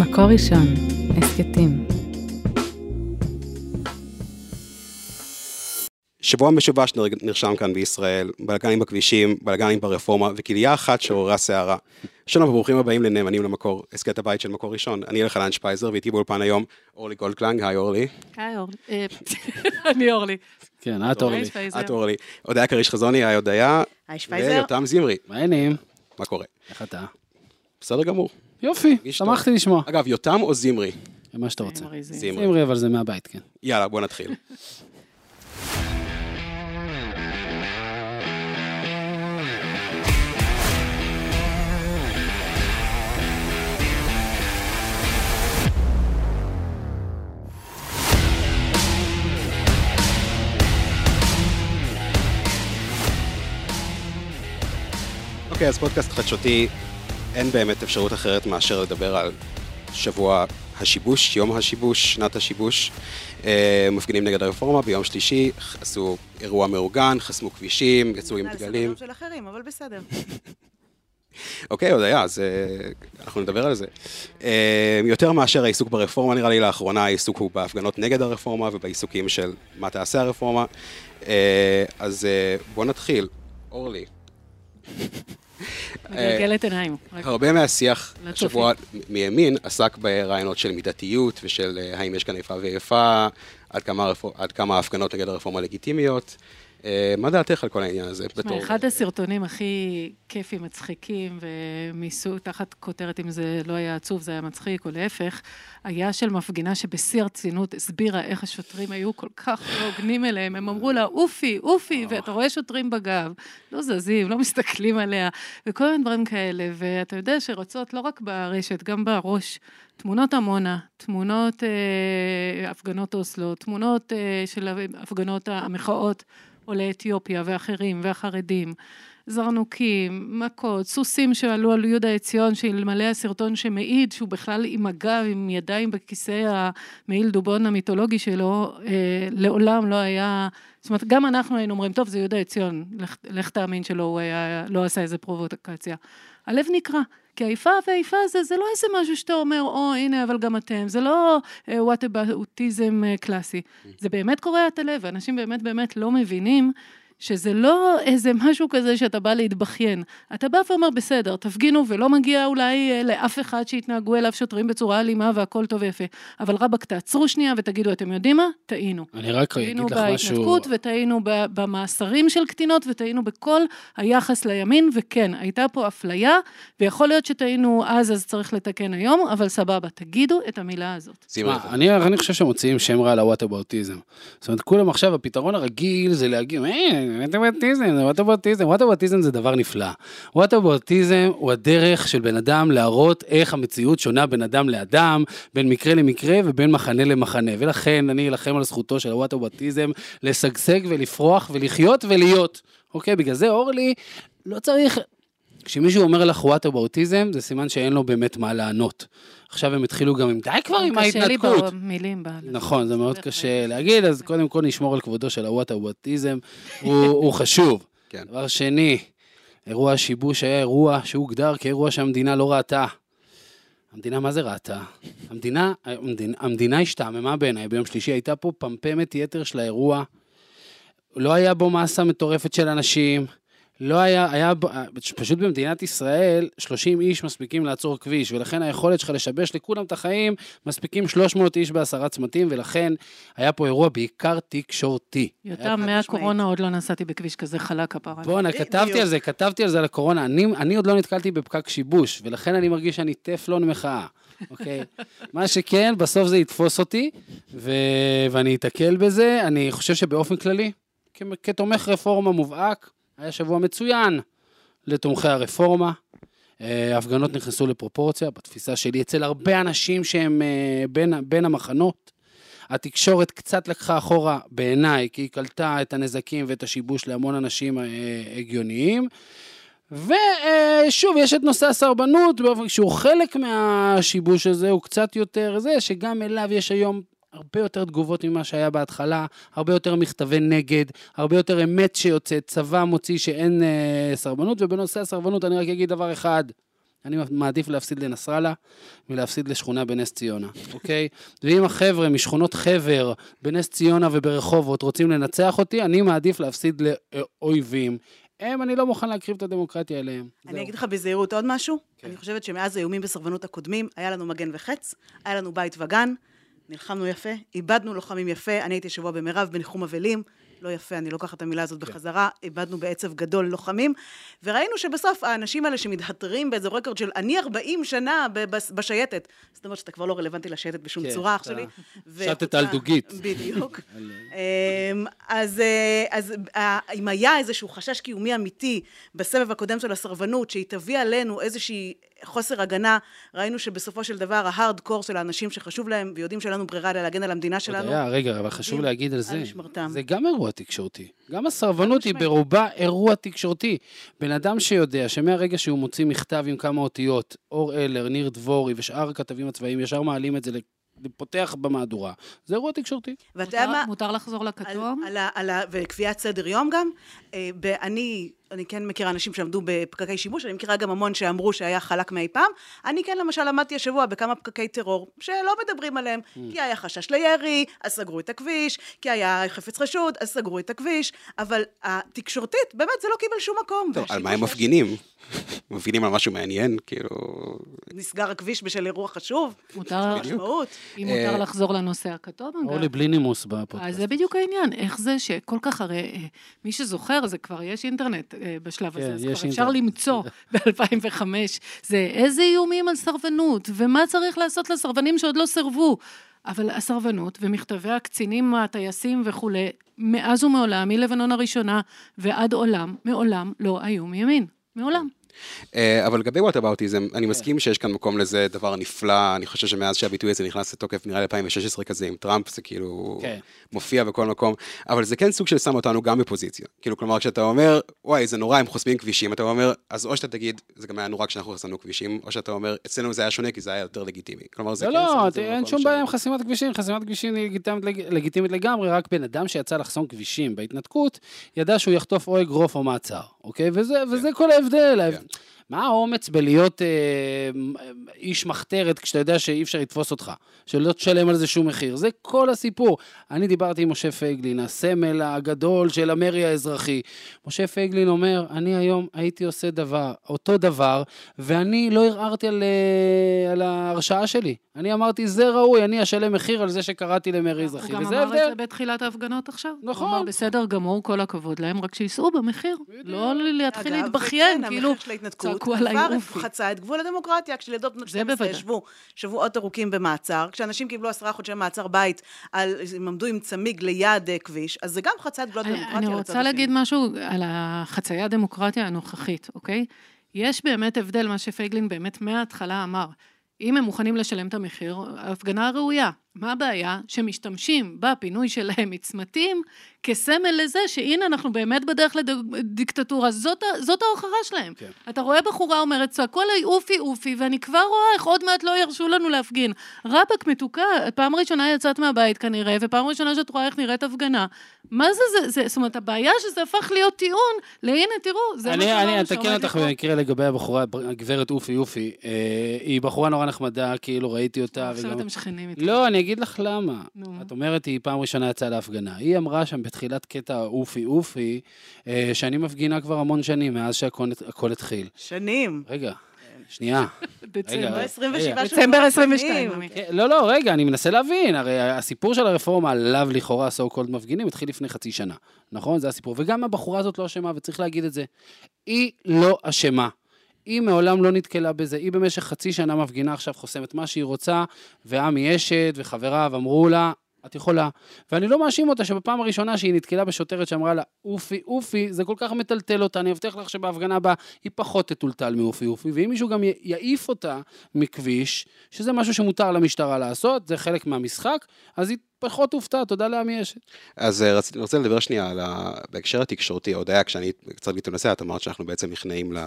מקור ראשון, הסכתים. שבוע משובש נר- נרשם כאן בישראל, בלגנים בכבישים, בלגנים ברפורמה, וכליה אחת שעוררה סערה. שלום וברוכים הבאים לנאמנים למקור, הסכת הבית של מקור ראשון. אני אלחנן שפייזר, ואיתי באולפן היום אורלי גולדקלנג, היי אורלי. היי אורלי. אה, אני אורלי. כן, את אורלי. את אורלי. הודיה כריש חזוני, היי הודיה. היי שפייזר. ויותם זמרי, מה העניינים? מה קורה? איך אתה? בסדר גמור. יופי. שמחתי לשמוע. אגב, יותם או זמרי? מה שאתה רוצה. זמרי, זמרי. אבל זה מהבית, כן. יאללה, בוא נתחיל. אוקיי, אז פודקאסט חדשותי, אין באמת אפשרות אחרת מאשר לדבר על שבוע השיבוש, יום השיבוש, שנת השיבוש. אה, מפגינים נגד הרפורמה ביום שלישי, עשו אירוע מאורגן, חסמו כבישים, יצאו עם על דגלים. סדר-יום של אחרים, אבל בסדר. אוקיי, הודיה, אז אה, אנחנו נדבר על זה. אה, יותר מאשר העיסוק ברפורמה, נראה לי לאחרונה העיסוק הוא בהפגנות נגד הרפורמה ובעיסוקים של מה תעשה הרפורמה. אז אה, בוא נתחיל. אורלי. מגלגלת עיניים. הרבה מהשיח. השבוע מימין עסק ברעיונות של מידתיות ושל אה, האם יש כאן איפה ואיפה. עד כמה ההפגנות נגד הרפורמה לגיטימיות. אה, מה דעתך על כל העניין הזה? תשמע, אחד הסרטונים הכי כיפים, מצחיקים, ומיסו תחת כותרת אם זה לא היה עצוב, זה היה מצחיק, או להפך, היה של מפגינה שבשיא הרצינות הסבירה איך השוטרים היו כל כך לא הוגנים אליהם. הם אמרו לה, אופי, אופי, ואתה רואה שוטרים בגב, לא זזים, לא מסתכלים עליה, וכל מיני דברים כאלה. ואתה יודע שרצות לא רק ברשת, גם בראש. תמונות עמונה, תמונות אה, הפגנות אוסלו, תמונות אה, של הפגנות המחאות עולי אתיופיה ואחרים והחרדים, זרנוקים, מכות, סוסים שעלו על יהודה עציון, שאלמלא הסרטון שמעיד שהוא בכלל עם הגב, עם ידיים בכיסא המעיל דובון המיתולוגי שלו, אה, לעולם לא היה, זאת אומרת, גם אנחנו היינו אומרים, טוב, זה יהודה עציון, לך, לך תאמין שלא היה, לא עשה איזה פרובוקציה. הלב נקרע. כי האיפה והאיפה הזה, זה לא איזה משהו שאתה אומר, או, הנה, אבל גם אתם. זה לא וואטאבאוטיזם קלאסי. זה באמת קורע את הלב, ואנשים באמת באמת לא מבינים שזה לא איזה משהו כזה שאתה בא להתבכיין. אתה בא ואומר, בסדר, תפגינו, ולא מגיע אולי אה, לאף אחד שיתנהגו אליו שוטרים בצורה אלימה והכל טוב ויפה. אבל רבאק, תעצרו שנייה ותגידו, אתם יודעים מה? טעינו. אני רק טעינו אגיד לך משהו... בהתנתקות, וטעינו במאסרים של קטינות, וטעינו בכל היחס לימין, וכן, הייתה פה אפליה, ויכול להיות שטעינו אז, אז צריך לתקן היום, אבל סבבה, תגידו את המילה הזאת. זמרי, מה, אני, אני חושב שמוציאים שם רע ל whataboutism. זאת אומרת, כולם עכשיו, הפתרון הרגיל זה להגיד, אה, whataboutism, זה whataboutism, whataboutism זה דבר נפלא. whataboutism הוא הדרך של בן אדם להראות איך המציאות שונה בין אדם לאדם, בין מקרה למקרה ובין מחנה למחנה. ולכן אני אלחם על זכותו של ה whataboutism לשגשג ולפרוח ולחיות ולהיות. אוקיי, בגלל זה אורלי, לא צריך כשמישהו אומר לך whataboutism, זה סימן שאין לו באמת מה לענות. עכשיו הם התחילו גם עם די כבר עם קשה לי ההתנתקות. במילים. נכון, זה מאוד. קשה להגיד, אז קודם כל נשמור על כבודו של ה whataboutism, הוא, הוא חשוב. כן. דבר שני, אירוע השיבוש היה אירוע שהוגדר כאירוע שהמדינה לא ראתה. המדינה, מה זה ראתה? המדינה, המדינה, המדינה השתעממה בעיניי, ביום שלישי הייתה פה פמפמת יתר של האירוע. לא היה בו מסה מטורפת של אנשים, לא היה, היה, בו- פשוט במדינת ישראל, 30 איש מספיקים לעצור כביש, ולכן היכולת שלך לשבש לכולם את החיים, מספיקים 300 איש בעשרה צמתים, ולכן היה פה אירוע בעיקר תקשורתי. יותם, מהקורונה עוד לא נסעתי בכביש כזה חלק הפרה. בואנה, כתבתי על זה, כתבתי על זה על הקורונה. אני, אני עוד לא נתקלתי בפקק שיבוש, ולכן אני מרגיש שאני טפלון מחאה, אוקיי? מה שכן, בסוף זה יתפוס אותי, ו... ואני אתקל בזה. אני חושב שבאופן כללי, כ- כתומך רפורמה מובהק, היה שבוע מצוין לתומכי הרפורמה. אה, ההפגנות נכנסו לפרופורציה, בתפיסה שלי, אצל הרבה אנשים שהם אה, בין, בין המחנות. התקשורת קצת לקחה אחורה בעיניי, כי היא קלטה את הנזקים ואת השיבוש להמון אנשים אה, הגיוניים. ושוב, יש את נושא הסרבנות, שהוא חלק מהשיבוש הזה, הוא קצת יותר זה, שגם אליו יש היום הרבה יותר תגובות ממה שהיה בהתחלה, הרבה יותר מכתבי נגד, הרבה יותר אמת שיוצאת, צבא מוציא שאין אה, סרבנות, ובנושא הסרבנות אני רק אגיד דבר אחד, אני מעדיף להפסיד לנסראללה מלהפסיד לשכונה בנס ציונה, אוקיי? ואם החבר'ה משכונות חבר בנס ציונה וברחובות רוצים לנצח אותי, אני מעדיף להפסיד לאויבים. הם, אני לא מוכן להקריב את הדמוקרטיה אליהם. אני זהו. אגיד לך בזהירות עוד משהו. כן. אני חושבת שמאז האיומים בסרבנות הקודמים, היה לנו מגן וחץ, היה לנו בית וגן, נלחמנו יפה, איבדנו לוחמים יפה, אני הייתי שבוע במירב בניחום אבלים, לא יפה, אני לוקחת את המילה הזאת כן. בחזרה, איבדנו בעצב גדול לוחמים, וראינו שבסוף האנשים האלה שמתהתרים באיזה רקורד של אני 40 שנה בשייטת, זאת אומרת שאתה כבר לא רלוונטי לשייטת בשום כן, צורה, אח שלי. שטת על דוגית. בדיוק. אמ, אז, אה, אז אה, אם היה איזשהו חשש קיומי אמיתי בסבב הקודם של הסרבנות, שהיא תביא עלינו איזושהי חוסר הגנה, ראינו שבסופו של דבר ההארד קור של האנשים שחשוב להם ויודעים שאין לנו ברירה אלא להגן על המדינה שלנו, היה, רגע, אבל חשוב להגיד על על זה. משמרתם. זה גם אירוע תקשורתי. גם הסרבנות היא. ברובה אירוע תקשורתי. בן אדם שיודע שמהרגע שהוא מוציא מכתב עם כמה אותיות, אור אלר, ניר דבורי ושאר הכתבים הצבאיים ישר מעלים את זה, ל- פותח במהדורה, זה אירוע תקשורתי. ואתה יודע מותר- מה? מותר לחזור על, לכתום? על, ה- על, ה- וקביעת סדר יום גם. אה, אני, אני כן מכירה אנשים שעמדו בפקקי שיבוש, אני מכירה גם המון שאמרו שהיה חלק מאי פעם. אני כן למשל עמדתי השבוע בכמה פקקי טרור, שלא מדברים עליהם, Mm. כי היה חשש לירי, אז סגרו את הכביש, כי היה חפץ חשוד, אז סגרו את הכביש, אבל התקשורתית, באמת זה לא קיבל שום מקום. טוב, על מה הם מפגינים? מפגינים על משהו מעניין? כאילו... נסגר הכביש בשל אירוע חשוב, מותר, משמעות. אם אה, מותר לחזור לנושא הכתום, אגב. אורלי בלי נימוס בפודקאסט. אז זה בדיוק העניין, איך זה שכל כך הרי, אה, מי שזוכר, זה כבר יש אינטרנט אה, בשלב כן, הזה, אז כבר אפשר. למצוא ב-2005, זה איזה איומים על סרבנות, ומה צריך לעשות לסרבנים שעוד לא סירבו. אבל הסרבנות ומכתבי הקצינים, הטייסים וכולי, מאז ומעולם, מלבנון הראשונה ועד עולם, מעולם לא היו מימין. מעולם. אה, אבל לגבי וואטאבאוטיזם, אני מסכים שיש כאן מקום לזה דבר נפלא, אני חושב שמאז שהביטוי הזה נכנס לתוקף, נראה לי 2016 כזה עם טראמפ, זה כאילו כן. מופיע בכל מקום, אבל זה כן סוג של שם אותנו גם בפוזיציה. כאילו, כלומר, כשאתה אומר, וואי, זה נורא, הם חוסמים כבישים, אתה אומר, אז או שאתה תגיד, זה גם היה נורא כשאנחנו חסמנו כבישים, או שאתה אומר, אצלנו זה היה שונה כי זה היה יותר לגיטימי. כלומר, זה לא, כן שם לא, אין שום בעיה עם חסימת כבישים, חסימת כבישים היא לגיטימית, לג- לגיטימית לגמרי, רק בן אדם שיצא לחסום כבישים בהתנתקות, ידע שהוא יחטוף או אגרוף או מעצר, אוקיי? וזה, וזה כל ההבדל. ההב- weekend. מה האומץ בלהיות אה, איש מחתרת כשאתה יודע שאי אפשר לתפוס אותך, שלא תשלם על זה שום מחיר? זה כל הסיפור. אני דיברתי עם משה פייגלין, הסמל הגדול של המרי האזרחי. משה פייגלין אומר, אני היום הייתי עושה דבר, אותו דבר, ואני לא ערערתי על, אה, על ההרשעה שלי. אני אמרתי, זה ראוי, אני אשלם מחיר על זה שקראתי למרי אזרחי, הוא גם אמר את. זה בתחילת ההפגנות עכשיו. נכון. הוא אמר, בסדר גמור, כל הכבוד להם, רק שייסעו במחיר. לא להתחיל אגב, להתבכיין, וכן, כאילו, המחיר של ההתנתקות צעקו עליי אופי. חצה את גבול הדמוקרטיה, כשילדות בנות זה 12 בוודאי. ישבו שבועות ארוכים במעצר, כשאנשים קיבלו עשרה חודשי מעצר בית, על- הם עמדו עם צמיג ליד אה, כביש, אז זה גם חצה את אני, הדמוקרטיה. אני רוצה. להגיד משהו על החצייה הדמוקרטיה הנוכחית, אוקיי? יש באמת הבדל, מה שפייגלין באמת מההתחלה אמר. אם הם מוכנים לשלם את המחיר, ההפגנה ראויה. מה הבעיה? שמשתמשים בפינוי שלהם מצמתים כסמל לזה שהנה אנחנו באמת בדרך לדיקטטורה, זאת, זאת ההוכחה שלהם. כן. אתה רואה בחורה אומרת, צעקו עליי אופי אופי, ואני כבר רואה איך עוד מעט לא ירשו לנו להפגין. רבאק מתוקה, פעם ראשונה יצאת מהבית כנראה, ופעם ראשונה שאת רואה איך נראית הפגנה. מה זה זה? זה זאת אומרת, הבעיה שזה הפך להיות טיעון, להנה, תראו, זה מה אני, שאמרנו אני אתקן אותך. במקרה לגבי הבחורה, הגברת אופי אופי. אה, היא בחורה נורא נחמדה, כאילו ראיתי אותה. עכשיו וגם- אתם שכנים איתי. לא, אני אגיד לך למה. נו. את אומרת, היא פעם ראשונה יצאה להפגנה. היא אמרה שם בתחילת קטע אופי אופי, אה, שאני מפגינה כבר המון שנים, מאז שהכל הכל התחיל. שנים. רגע, שנייה. דצמבר. רגע, לא רגע. 27 דצמבר שבועות 22, שנים. עמי. כן, לא, לא, רגע, אני מנסה להבין. הרי הסיפור של הרפורמה עליו לכאורה so called מפגינים התחיל לפני חצי שנה. נכון? זה הסיפור. וגם הבחורה הזאת לא אשמה, וצריך להגיד את זה. היא לא אשמה. היא מעולם לא נתקלה בזה, היא במשך חצי שנה מפגינה עכשיו, חוסמת מה שהיא רוצה, ועמי אשת וחבריו אמרו לה, את יכולה. ואני לא מאשים אותה שבפעם הראשונה שהיא נתקלה בשוטרת שאמרה לה, אופי, אופי, זה כל כך מטלטל אותה, אני מבטיח לך שבהפגנה הבאה היא פחות תטולטל מאופי, אופי, ואם מישהו גם יעיף אותה מכביש, שזה משהו שמותר למשטרה לעשות, זה חלק מהמשחק, אז היא פחות תופתע, תודה לעמי אשת. אז אה, רציתי, רוצה לדבר שנייה על ה... בהקשר התקשורתי, הודיה, כשאני קצת לנושא, את אמרת שאנחנו בעצם נכנעים ל...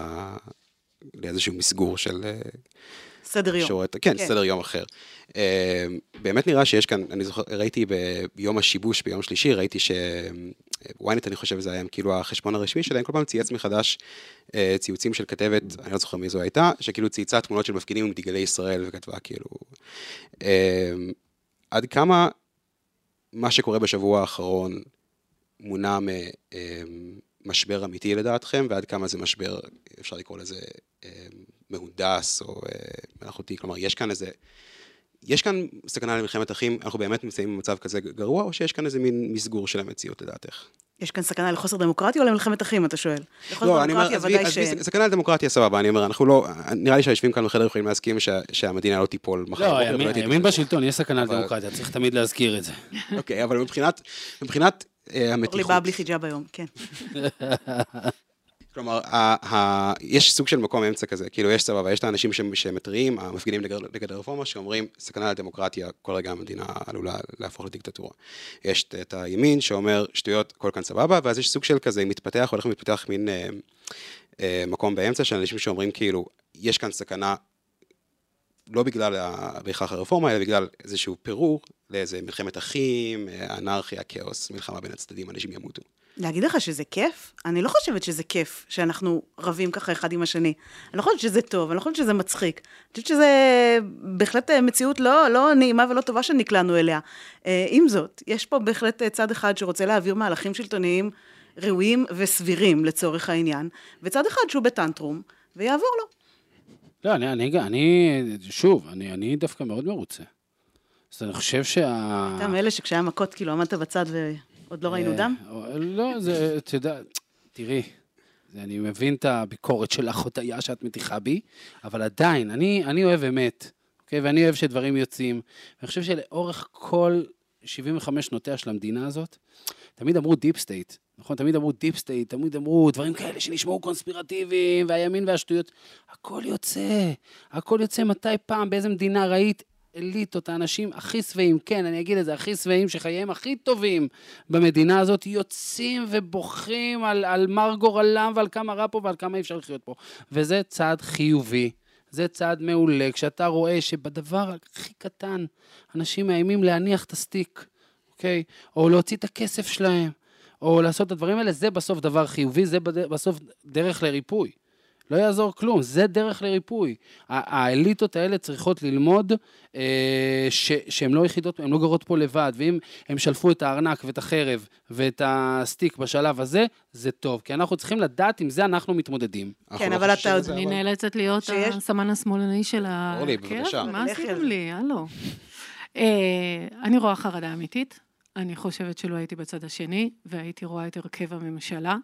לאיזשהו מסגור של... אה, סדר יום. שורת, כן, כן. סדר יום אחר. אה, באמת נראה שיש כאן, אני זוכר, ראיתי ביום השיבוש, ביום שלישי, ראיתי ש... ynet, אני חושב, זה היה כאילו החשבון הרשמי שלהם, כל פעם צייץ מחדש אה, ציוצים של כתבת, אני לא זוכר מי זו הייתה, שכאילו צייצה תמונות של מפגינים עם דגלי ישראל, וכתבה כאילו... אה, עד כמה מה שקורה בשבוע האחרון מונע ממשבר אמיתי לדעתכם, ועד כמה זה משבר, אפשר לקרוא לזה מהונדס או אה, מלאכותי, כלומר, יש כאן איזה... יש כאן סכנה למלחמת אחים, אנחנו באמת נמצאים במצב כזה גרוע, או שיש כאן איזה מין מסגור של המציאות לדעתך? יש כאן סכנה לחוסר דמוקרטיה או למלחמת אחים, אתה שואל? לחוסר לא, אני אומר, עזבי, שאין. סכנה לדמוקרטיה סבבה, אני אומר, אנחנו לא, נראה לי שהיושבים כאן בחדר יכולים להסכים שה- שהמדינה לא תיפול מחר לא, הימין- הימין. בשלטון, יש סכנה אבל- לדמוקרטיה, צריך תמיד להזכיר את זה. אוקיי, אבל מבחינת, מבחינת אורלי המתיחות, באה בלי חיג'אב היום, כן. כלומר, ה- ה- יש סוג של מקום אמצע כזה, כאילו יש סבבה, יש את האנשים שמתריעים, המפגינים נגד הרפורמה, שאומרים, סכנה לדמוקרטיה, כל רגע המדינה עלולה להפוך לדיקטטורה. יש את- את הימין שאומר, שטויות, הכל כאן סבבה, ואז יש סוג של כזה, מתפתח, הולך ומתפתח מין אה, אה, מקום באמצע של אנשים שאומרים, כאילו, יש כאן סכנה, לא בגלל ה- בהכרח הרפורמה, אלא בגלל איזשהו פירור לאיזה מלחמת אחים, אה, אנרכיה, כאוס, מלחמה בין הצדדים, אנשים ימותו. להגיד לך שזה כיף? אני לא חושבת שזה כיף שאנחנו רבים ככה אחד עם השני. אני לא חושבת שזה טוב, אני לא חושבת שזה מצחיק. אני חושבת שזה בהחלט אה, מציאות לא, לא נעימה ולא טובה שנקלענו אליה. אה, עם זאת, יש פה בהחלט אה, צד אחד שרוצה להעביר מהלכים שלטוניים ראויים וסבירים לצורך העניין, וצד אחד שהוא בטנטרום, ויעבור לו. לא, אני, אני, אני שוב, אני, אני דווקא מאוד מרוצה. אז אני חושב שה... אתה מאלה שכשהיה מכות, כאילו, עמדת בצד ועוד לא ראינו אה, דם? לא, זה, את יודעת, תראי, אני מבין את הביקורת שלך, הודיה שאת מטיחה בי, אבל עדיין, אני, אני אוהב אמת, אוקיי? ואני אוהב שדברים יוצאים. ואני חושב שלאורך כל 75 שנותיה של המדינה הזאת, תמיד אמרו deep state, נכון? תמיד אמרו deep state, תמיד אמרו דברים כאלה שנשמעו קונספירטיביים, והימין והשטויות. הכל יוצא, הכל יוצא. מתי פעם, באיזה מדינה ראית אליטות, האנשים הכי שבעים, כן, אני אגיד את זה, הכי שבעים, שחייהם הכי טובים במדינה הזאת, יוצאים ובוכים על, על מר גורלם ועל כמה רע פה ועל כמה אי אפשר לחיות פה. וזה צעד חיובי. זה צעד מעולה, כשאתה רואה שבדבר הכי קטן, אנשים מאיימים להניח את הסטיק, אוקיי? או להוציא את הכסף שלהם, או לעשות את הדברים האלה, זה בסוף דבר חיובי, זה בסוף דרך לריפוי. לא יעזור כלום, זה דרך לריפוי. האליטות האלה צריכות ללמוד אה, ש- שהן לא יחידות, הן לא גרות פה לבד, ואם הם שלפו את הארנק ואת החרב ואת הסטיק בשלב הזה, זה טוב, כי אנחנו צריכים לדעת עם זה אנחנו מתמודדים. כן, לא אבל אתה מזה, אני נאלצת להיות שיש- הסמן השמאלני של ה... אורלי, כן, בבקשה. מה עשיתם. לי? הלו. אה, אני רואה חרדה אמיתית. אני חושבת שלא הייתי בצד השני, והייתי רואה את הרכב הממשלה,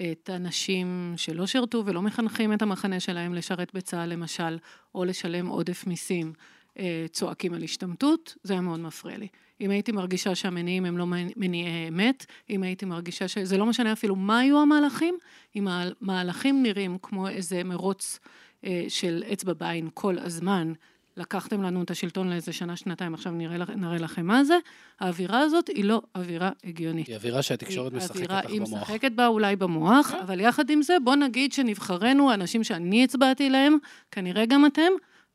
את האנשים שלא שירתו ולא מחנכים את המחנה שלהם לשרת בצה"ל, למשל, או לשלם עודף מיסים, אה, צועקים על השתמטות, זה היה מאוד מפריע לי. אם הייתי מרגישה שהמניעים הם לא מניעי אמת, אם הייתי מרגישה שזה לא משנה אפילו מה היו המהלכים, אם המהלכים נראים כמו איזה מרוץ אה, של אצבע בעין כל הזמן, לקחתם לנו את השלטון לאיזה שנה, שנתיים, עכשיו נראה, נראה לכם מה זה, האווירה הזאת היא לא אווירה הגיונית. היא אווירה שהתקשורת היא משחקת לך היא במוח. כן. משחקת בה אולי במוח, אבל יחד עם זה, בוא נגיד שנבחרינו, האנשים שאני הצבעתי להם, כנראה גם אתם,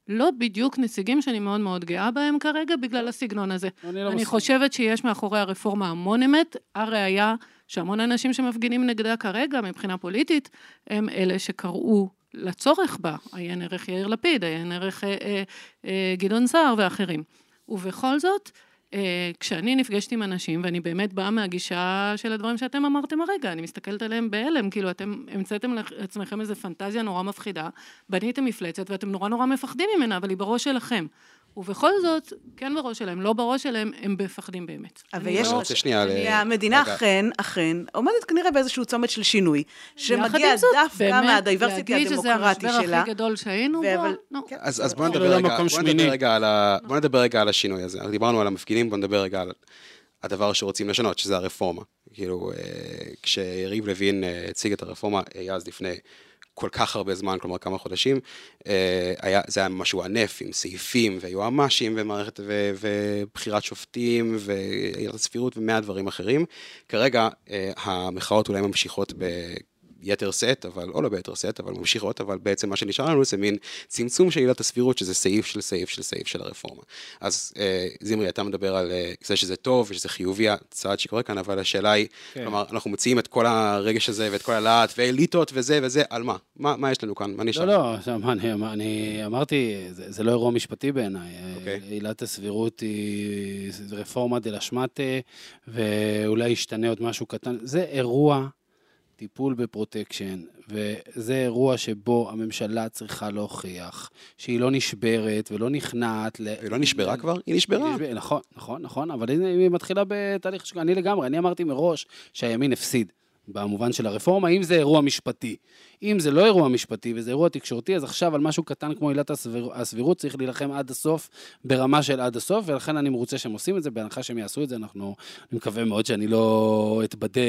לא בדיוק נציגים שאני מאוד מאוד גאה בהם כרגע, בגלל הסגנון הזה. אני לא אני. חושבת שיש מאחורי הרפורמה המון אמת, הראיה שהמון אנשים שמפגינים נגדה כרגע, מבחינה פוליטית, הם אלה שקראו לצורך בה, עיין ערך יאיר לפיד, עיין ערך אה, אה, אה, גדעון סער ואחרים. ובכל זאת, אה, כשאני נפגשת עם אנשים, ואני באמת באה מהגישה של הדברים שאתם אמרתם הרגע, אני מסתכלת עליהם בהלם, כאילו אתם המצאתם לעצמכם איזו פנטזיה נורא מפחידה, בניתם מפלצת ואתם נורא נורא מפחדים ממנה, אבל היא בראש שלכם. ובכל זאת, כן בראש שלהם, לא בראש שלהם, הם מפחדים באמת. אבל יש... אני לא- רוצה שנייה ל- והמדינה רגע. אכן, אכן, עומדת כנראה באיזשהו צומת של שינוי, יחד שמגיע עם זאת, דווקא באמת, מהדייברסיטי להגיד שזה הדמוקרטי המשבר שלה. הכי גדול שהיינו בו, אבל-. כן. אז, אז בוא לא, נדבר לא רגע. נדבר רגע על ה... בוא נדבר רגע על השינוי הזה. אנחנו דיברנו על המפגינים, בוא נדבר רגע על הדבר שרוצים לשנות, שזה הרפורמה. כאילו, אה, כשיריב לוין אה, הציג את הרפורמה, היה אז לפני כל כך הרבה זמן, כלומר כמה חודשים, אה, היה, זה היה משהו ענף עם סעיפים ויועמ"שים ומערכת ו, ובחירת שופטים ועילת הסבירות ומאה דברים אחרים. כרגע אה, המחאות אולי ממשיכות ב... ביתר שאת, אבל, או לא ביתר שאת, אבל ממשיכות, אבל בעצם מה שנשאר לנו זה מין צמצום של עילת הסבירות, שזה סעיף של סעיף של סעיף של הרפורמה. אז אה, זמרי, אתה מדבר על אה, זה שזה טוב ושזה חיובי, הצעד שקורה כאן, אבל השאלה היא, כן. כלומר, אנחנו מוציאים את כל הרגש הזה ואת כל הלהט ואליטות וזה וזה, על מה? מה, מה יש לנו כאן? מה נשאר? לא, לא, עכשיו, אני, אני אמרתי, זה, זה לא אירוע משפטי בעיניי. אוקיי. עילת הסבירות היא רפורמה דה ואולי ישתנה עוד משהו קטן. זה אירוע טיפול בפרוטקשן, וזה אירוע שבו הממשלה צריכה להוכיח שהיא לא נשברת ולא נכנעת. ל... היא לא נשברה כבר? היא נשברה. נשבר... נכון, נכון, נכון, אבל היא מתחילה בתהליך, אני לגמרי, אני אמרתי מראש שהימין הפסיד. במובן של הרפורמה, אם זה אירוע משפטי. אם זה לא אירוע משפטי וזה אירוע תקשורתי, אז עכשיו על משהו קטן כמו עילת הסביר, הסבירות צריך להילחם עד הסוף, ברמה של עד הסוף, ולכן אני מרוצה שהם עושים את זה, בהנחה שהם יעשו את זה, אנחנו, אני מקווה מאוד שאני לא אתבדה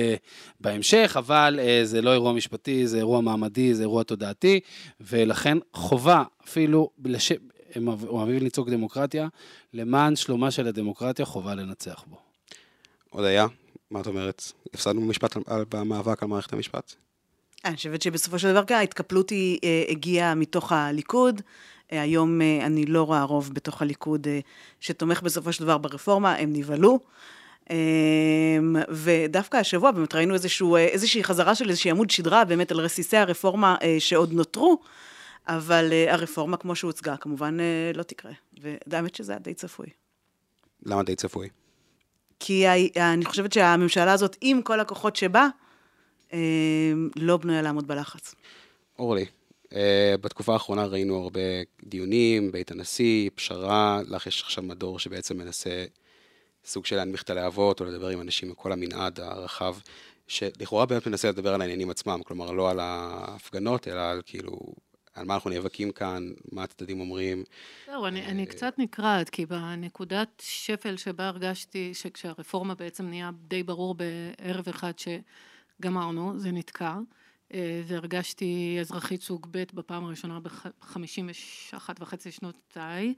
בהמשך, אבל אה, זה לא אירוע משפטי, זה אירוע מעמדי, זה אירוע תודעתי, ולכן חובה אפילו, לש... הם אוהבים לצעוק דמוקרטיה, למען שלומה של הדמוקרטיה חובה לנצח בו. עוד היה? מה את אומרת? הפסדנו במשפט במאבק על מערכת המשפט? אני חושבת שבסופו של דבר ההתקפלות היא אה, הגיעה מתוך הליכוד. אה, היום אה, אני לא רואה רוב בתוך הליכוד שתומך בסופו של דבר ברפורמה, הם נבהלו. ודווקא השבוע באמת ראינו איזשהו, איזושהי חזרה של איזושהי עמוד שדרה באמת על רסיסי הרפורמה שעוד נותרו, אבל הרפורמה כמו שהוצגה כמובן לא תקרה, והאמת שזה היה די צפוי. למה די צפוי? כי אני חושבת שהממשלה הזאת, עם כל הכוחות שבה, אה, לא בנויה לעמוד בלחץ. אורלי, אה, בתקופה האחרונה ראינו הרבה דיונים, בית הנשיא, פשרה, לך יש עכשיו מדור שבעצם מנסה סוג של להנמיך את הלהבות, או לדבר עם אנשים מכל המנעד הרחב, שלכאורה באמת מנסה לדבר על העניינים עצמם, כלומר לא על ההפגנות, אלא על כאילו על מה אנחנו נאבקים כאן, מה הצדדים אומרים. זהו, אני, אני אה, קצת נקרעת, כי בנקודת שפל שבה הרגשתי שכשהרפורמה בעצם נהיה די ברור בערב אחד שגמרנו, זה נתקע. אה, והרגשתי אזרחית סוג ב' בפעם הראשונה ב-51 וחצי שנותיי,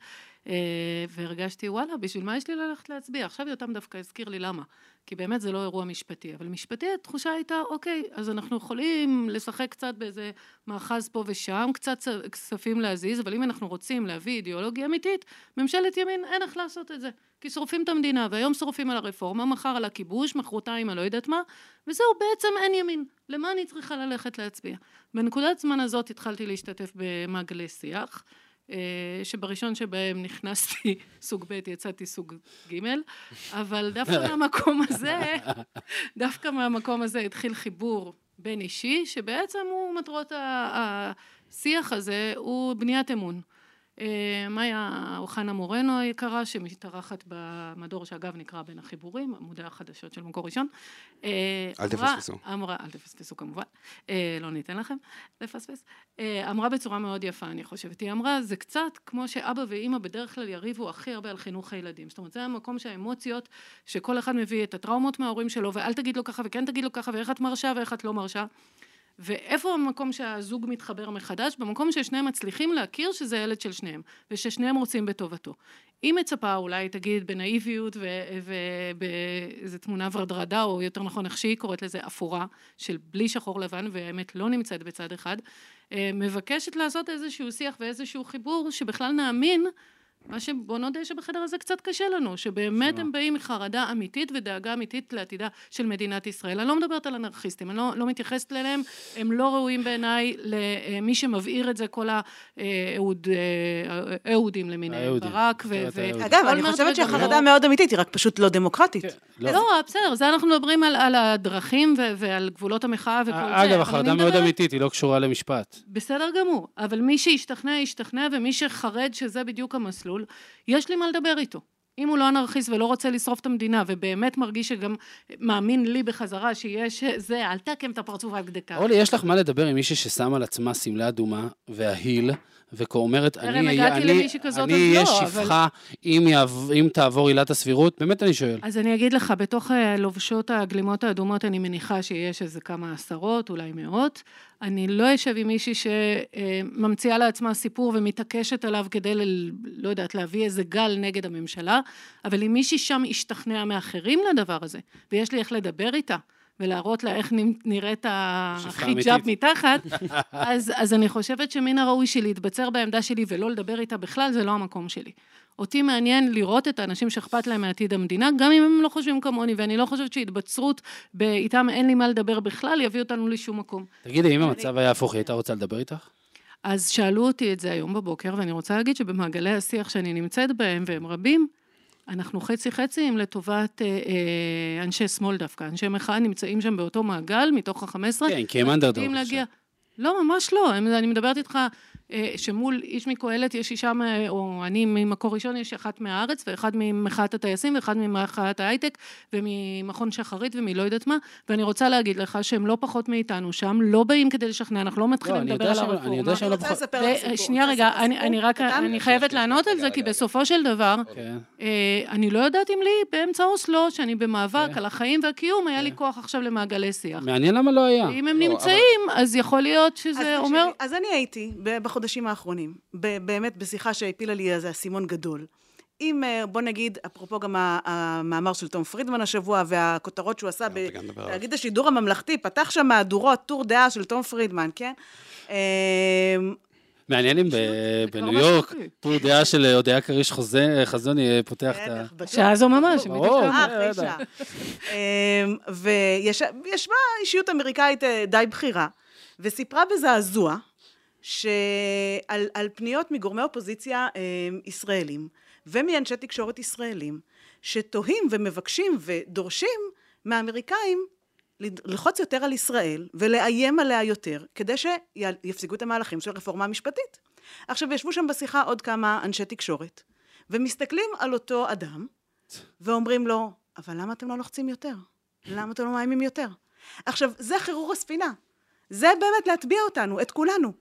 והרגשתי, וואלה, בשביל מה יש לי ללכת להצביע? עכשיו יותם דווקא הזכיר לי למה. כי באמת זה לא אירוע משפטי, אבל משפטי התחושה הייתה, אוקיי, אז אנחנו יכולים לשחק קצת באיזה מאחז פה ושם, קצת כספים להזיז, אבל אם אנחנו רוצים להביא אידיאולוגיה אמיתית, ממשלת ימין אין איך לעשות את זה. כי שורפים את המדינה, והיום שורפים על הרפורמה, מחר על הכיבוש, מחרתיים על לא יודעת מה, וזהו, בעצם אין ימין. למה אני צריכה ללכת להצביע? בנקודת זמן הזאת התחלתי להשתתף במעגלי שיח. אה, שבראשון שבהם נכנסתי סוג ב', יצאתי סוג ג', אבל דווקא מהמקום הזה, דווקא מהמקום הזה התחיל חיבור בין אישי, שבעצם הוא מטרות השיח הזה, הוא בניית אמון. אה, מאיה אוחנה מורנו היקרה, שמתארחת במדור שאגב נקרא בין החיבורים, עמודי החדשות של מקור ראשון. אה, אל תפספסו. אמרה, אל תפספסו כמובן, אה, לא ניתן לכם לפספס. אמרה בצורה מאוד יפה, אני חושבת. היא אמרה, זה קצת כמו שאבא ואימא בדרך כלל יריבו הכי הרבה על חינוך הילדים. זאת אומרת, זה המקום שהאמוציות, שכל אחד מביא את הטראומות מההורים שלו, ואל תגיד לו ככה וכן תגיד לו ככה, ואיך את מרשה ואיך את לא מרשה. ואיפה המקום שהזוג מתחבר מחדש? במקום ששניהם מצליחים להכיר שזה ילד של שניהם, וששניהם רוצים בטובתו. היא מצפה, אולי תגיד בנאיביות ובאיזה תמונה ורדרדה, או יותר נכון איך שהיא קוראת לזה, אפורה, של בלי שחור לבן, והאמת לא נמצאת בצד אחד, אה, מבקשת לעשות איזשהו שיח ואיזשהו חיבור, שבכלל נאמין מה שבוא נודה שבחדר הזה קצת קשה לנו, שבאמת הם באים מחרדה אמיתית ודאגה אמיתית לעתידה של מדינת ישראל. אני לא מדברת על אנרכיסטים, אני לא, לא מתייחסת אליהם, הם לא ראויים בעיניי למי שמבעיר את זה, כל האהודים אה, למיניהם, ברק ו... אגב, אני חושבת שהחרדה מאוד אמיתית, היא רק פשוט לא דמוקרטית. כן, לא. לא, בסדר, זה אנחנו מדברים על הדרכים ועל גבולות המחאה וכל זה. אגב, החרדה מאוד אמיתית, היא לא קשורה למשפט. בסדר גמור, אבל מי שישתכנע, ישתכנע, ומי שחרד שזה בדיוק המסלול, המסלול, יש לי מה לדבר איתו. אם הוא לא אנרכיסט ולא רוצה לשרוף את המדינה, ובאמת מרגיש שגם מאמין לי בחזרה שיש זה, אל תעקם את הפרצוף עד כדי כך. אורלי, יש לך מה לדבר עם מישהי ששם על עצמה שמלה אדומה וההיל, ואומרת, אני אהיה שפחה אם תעבור עילת הסבירות? באמת אני שואל. אז אני אגיד לך, בתוך אה, לובשות הגלימות האדומות, אני מניחה שיש איזה כמה עשרות, אולי מאות. אני לא אשב עם מישהי שממציאה לעצמה סיפור ומתעקשת עליו כדי, ל, לא יודעת, להביא איזה גל נגד הממשלה, אבל אם מישהי שם השתכנע מאחרים לדבר הזה, ויש לי איך לדבר איתה, ולהראות לה איך נראית החיג'אב. מתחת, אז, אז אני חושבת שמן הראוי שלהתבצר בעמדה שלי ולא לדבר איתה בכלל, זה לא המקום שלי. אותי מעניין לראות את האנשים שאכפת להם מעתיד המדינה, גם אם הם לא חושבים כמוני, ואני לא חושבת שהתבצרות, ב- איתם אין לי מה לדבר בכלל, יביא אותנו לשום מקום. תגידי, אם המצב היה הפוך, היא הייתה רוצה לדבר איתך? אז שאלו אותי את זה היום בבוקר, ואני רוצה להגיד שבמעגלי השיח שאני נמצאת בהם, והם רבים, אנחנו חצי-חצי אם לטובת אה, אה, אנשי שמאל דווקא. אנשי מחאה נמצאים שם באותו מעגל, מתוך ה-15. כן, כי הם אנדרדוג. לא, ממש לא. אני מדברת איתך שמול איש מקהלת יש אישה, או אני ממקור ראשון, יש אחת מהארץ, ואחד ממחאת הטייסים, ואחד ממחאת ההייטק, וממכון שחרית, ומלא יודעת מה, ואני רוצה להגיד לך שהם לא פחות מאיתנו שם, לא באים כדי לשכנע, אנחנו לא מתחילים אני לדבר על שהם- אני הרפורמה. יודע שהם אני לא. ושנייה רוצה רגע, אני, רק? אני חייבת לענות על זה, כי. בסופו של דבר, כן. אה, אני לא יודעת אם לי באמצע אוסלו, שאני במאבק כן. על החיים והקיום, היה לי כוח עכשיו למעגלי שיח. מעניין למה לא היה. אם הם לא, נמצאים, אז יכול להיות שזה אומר... אז אני הייתי בחודשים האחרונים, ב- באמת בשיחה שהפילה לי איזה אסימון גדול. עם, אה, בוא נגיד, אפרופו גם המאמר של תום פרידמן השבוע, והכותרות שהוא עשה. בתאגיד השידור הממלכתי, פתח שם מהדורות, טור דעה של תום פרידמן, כן? אה, מעניין אם בניו יורק. טור דעה של הודיה כריש חוזה- חזוני אה, פותח את ה... שעה זו ממש, ברור. אה. אחרי. שעה. אמ, וישבה אישיות אמריקאית אה, די בכירה, וסיפרה בזעזוע שעל על פניות מגורמי אופוזיציה אמ, ישראלים ומאנשי תקשורת ישראלים, שתוהים ומבקשים ודורשים מהאמריקאים ללחוץ יותר על ישראל ולאיים עליה יותר, כדי שיפסיקו את המהלכים של הרפורמה המשפטית. עכשיו, ישבו שם בשיחה עוד כמה אנשי תקשורת, ומסתכלים על אותו אדם, ואומרים לו, אבל למה אתם לא לוחצים יותר? למה אתם לא מאיימים יותר? עכשיו, זה חירור הספינה. זה באמת להטביע אותנו, את כולנו.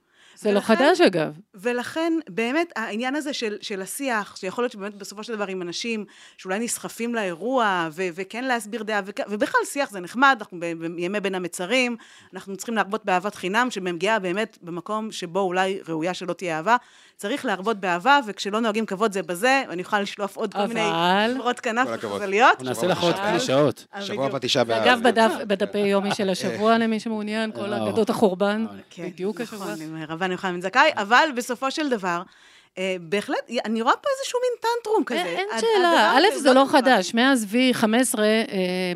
זה לא ולכן- חדש אגב. ולכן, באמת, העניין הזה של, של השיח, שיכול להיות שבאמת בסופו של דבר עם אנשים שאולי נסחפים לאירוע, ו- וכן להסביר דעה, ובכלל שיח זה נחמד, אנחנו ב- בימי בין המצרים, אנחנו צריכים להרבות באהבת חינם, שמגיעה באמת במקום שבו אולי ראויה שלא תהיה אהבה. צריך להרבות באהבה, וכשלא נוהגים כבוד זה בזה, ואני יכולה לשלוף עוד כל מיני שברות כנף. וחזליות. נעשה לך עוד אבל- קלישאות. שבוע הבא תשעה באב. ואגב, בדף, בדפי יומי של השבוע, למי שמעוניין, כל אה, אגדות החורבן, כן, בדיוק השבוע. נכון, רבן יוחנן בן זכאי, אבל בסופו של דבר, בהחלט, אני רואה פה איזשהו מין טנטרום כזה. אין אין שאלה, א', זה לא דמוקרטי. חדש, מאז V15, אה,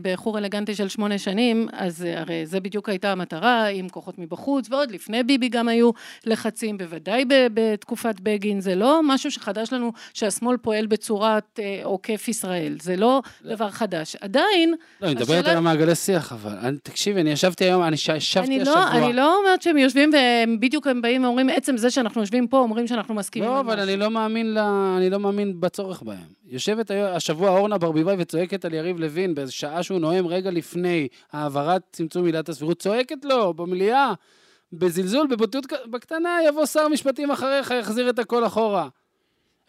באיחור אלגנטי של שמונה שנים, אז אה, הרי זה בדיוק הייתה המטרה, עם כוחות מבחוץ, ועוד לפני ביבי גם היו לחצים, בוודאי בתקופת בגין, זה לא משהו שחדש לנו שהשמאל פועל בצורת אה, עוקף ישראל, זה לא דבר חדש. עדיין, לא, אני מדברת על המעגלי שיח, אבל אני- תקשיבי, אני ישבתי היום, אני ישבתי אני השבוע. לא, אני לא אומרת שהם יושבים והם בדיוק הם באים ואומרים, עצם זה שאנחנו יושבים פה, אומרים שאנחנו מסכימים לא, אבל משהו." אני לא מאמין ל... אני לא מאמין בצורך בהם. יושבת השבוע אורנה ברביבאי וצועקת על יריב לוין באיזו שעה שהוא נואם רגע לפני העברת צמצום עילת הסבירות, צועקת לו במליאה, בזלזול, בבוטות בקטנה, יבוא שר משפטים אחריך, יחזיר את הכל אחורה.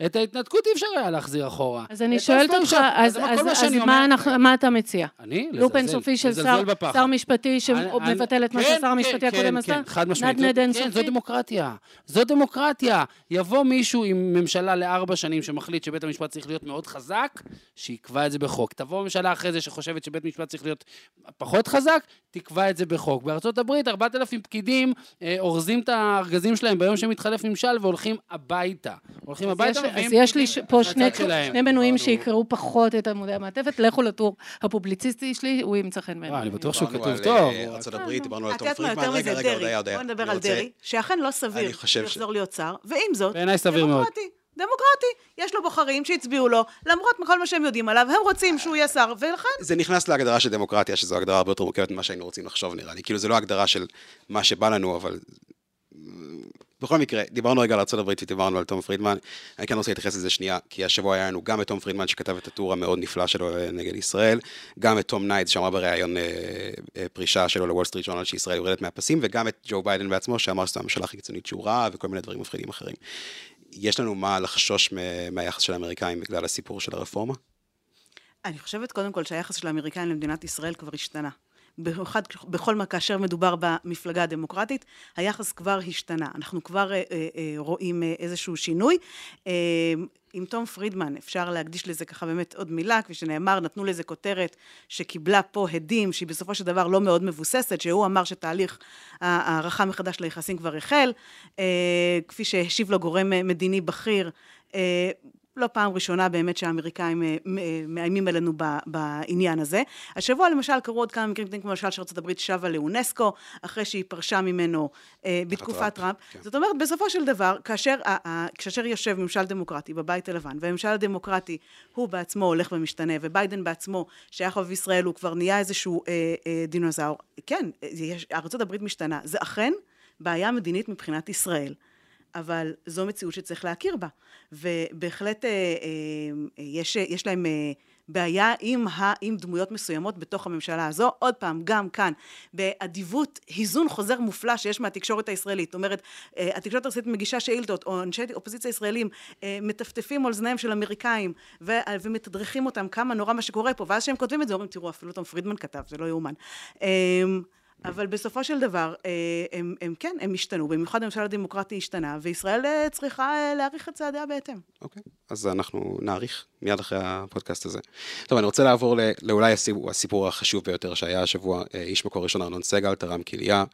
את ההתנתקות אי אפשר היה להחזיר אחורה. אז אני שואלת אותך, אז, אז, אז שאני מה, אומר- אנחנו, מה אתה מציע? אני? לופ לזלזל, אינסופי של שר. שר משפטי שמבטל את מה כן, שהשר כן, המשפטי הקודם כן, עשה? כן, חד משמעית. נדנד אינסופי? כן, זו דמוקרטיה. זו דמוקרטיה. יבוא מישהו עם ממשלה לארבע שנים שמחליט שבית המשפט צריך להיות מאוד חזק, שיקבע את זה בחוק. תבוא ממשלה אחרי זה שחושבת שבית משפט צריך להיות פחות חזק, תקבע את זה בחוק. בארצות הברית, 4,000 פקידים אה, אורזים את הארגזים שלהם ביום שמתחלף ממשל והולכים הביתה. הולכים אז הביתה אז יש לי פה שני. שני מנויים שיקראו פחות את עמודי המעטפת, לכו לטור הפובליציסטי שלי, הוא ימצא חן בעיניי. וואי, אני בטוח שהוא דיברנו כתוב טוב. אה, ארצות הברית, דיברנו על את תום פרידמן. רגע, רגע. הודיה, הודיה. בוא נדבר על דרעי, שאכן לא סביר אני חושב ש- שיחזור להיות שר, ועם זאת, בעיניי סביר מאוד. דמוקרטי. דמוקרטי, יש לו בוחרים שהצביעו לו, למרות כל מה שהם יודעים עליו, הם רוצים שהוא יהיה שר, ולכן זה נכנס להגדרה של דמוקרטיה, שזו הגדרה הרבה יותר מורכבת ממה שהיינו רוצים לחשוב, נראה לי. כאילו, זה לא הגדרה של מה שבא לנו, אבל... בכל מקרה, דיברנו רגע על ארה"ב ודיברנו על תום פרידמן. אני כן רוצה להתייחס לזה שנייה, כי השבוע היה לנו גם את תום פרידמן שכתב את הטור המאוד נפלא שלו אה, נגד ישראל, גם את תום ניידס שאמר בריאיון אה, אה, פרישה שלו לוול סטריט ג'ורנל שישראל יורדת מהפסים, וגם את ג'ו ביידן בעצמו שאמר שזו הממשלה הכי קיצונית שהוא ראה, וכל מיני דברים מפחידים אחרים. יש לנו מה לחשוש מהיחס של האמריקאים בגלל הסיפור של הרפורמה? אני חושבת קודם כל שהיחס של האמריקאים למדינת ישראל כבר השתנה. במיוחד בכל מה כאשר מדובר במפלגה הדמוקרטית, היחס כבר השתנה. אנחנו כבר אה, אה, אה, רואים אה, איזשהו שינוי. אה, עם תום פרידמן, אפשר להקדיש לזה ככה באמת עוד מילה, כפי שנאמר, נתנו לזה כותרת שקיבלה פה הדים, שהיא בסופו של דבר לא מאוד מבוססת, שהוא אמר שתהליך הערכה מחדש ליחסים כבר החל, אה, כפי שהשיב לו גורם מדיני בכיר, אה, לא פעם ראשונה באמת שהאמריקאים אה, מאיימים עלינו בעניין הזה. השבוע למשל קרו עוד כמה מקרים, כמו למשל שארצות הברית שבה לאונסקו, אחרי שהיא פרשה ממנו אה, בתקופת טראמפ. כן. זאת אומרת, בסופו של דבר, כאשר, כאשר יושב ממשל דמוקרטי בבית הלבן, והממשל הדמוקרטי הוא בעצמו הולך ומשתנה, וביידן בעצמו, שייך אוהב ישראל, הוא כבר נהיה איזשהו אה, אה, דינוזאור. כן, ארצות הברית משתנה. זה אכן בעיה מדינית מבחינת ישראל. אבל זו מציאות שצריך להכיר בה. ובהחלט אה, אה, יש, יש להם אה, בעיה עם, ה, עם דמויות מסוימות בתוך הממשלה הזו. עוד פעם, גם כאן, באדיבות, היזון חוזר מופלא שיש מהתקשורת הישראלית. זאת אומרת, התקשורת הישראלית מגישה שאילתות, או אנשי אופוזיציה ישראלים מטפטפים על אוזניהם של אמריקאים ו, ומתדרכים אותם כמה נורא מה שקורה פה, ואז כשהם כותבים את זה, אומרים, תראו, אפילו תום פרידמן כתב, זה לא יאומן. אבל בסופו של דבר, אה, הם, הם כן, הם השתנו, במיוחד הממשל הדמוקרטי השתנה, וישראל אה, צריכה אה, להעריך את צעדיה בהתאם. אוקיי, okay. אז אנחנו נעריך מיד אחרי הפודקאסט הזה. טוב, אני רוצה לעבור לאולי הסיפור, הסיפור החשוב ביותר שהיה השבוע, איש מקור ראשון ארנון סגל, תרם כליה.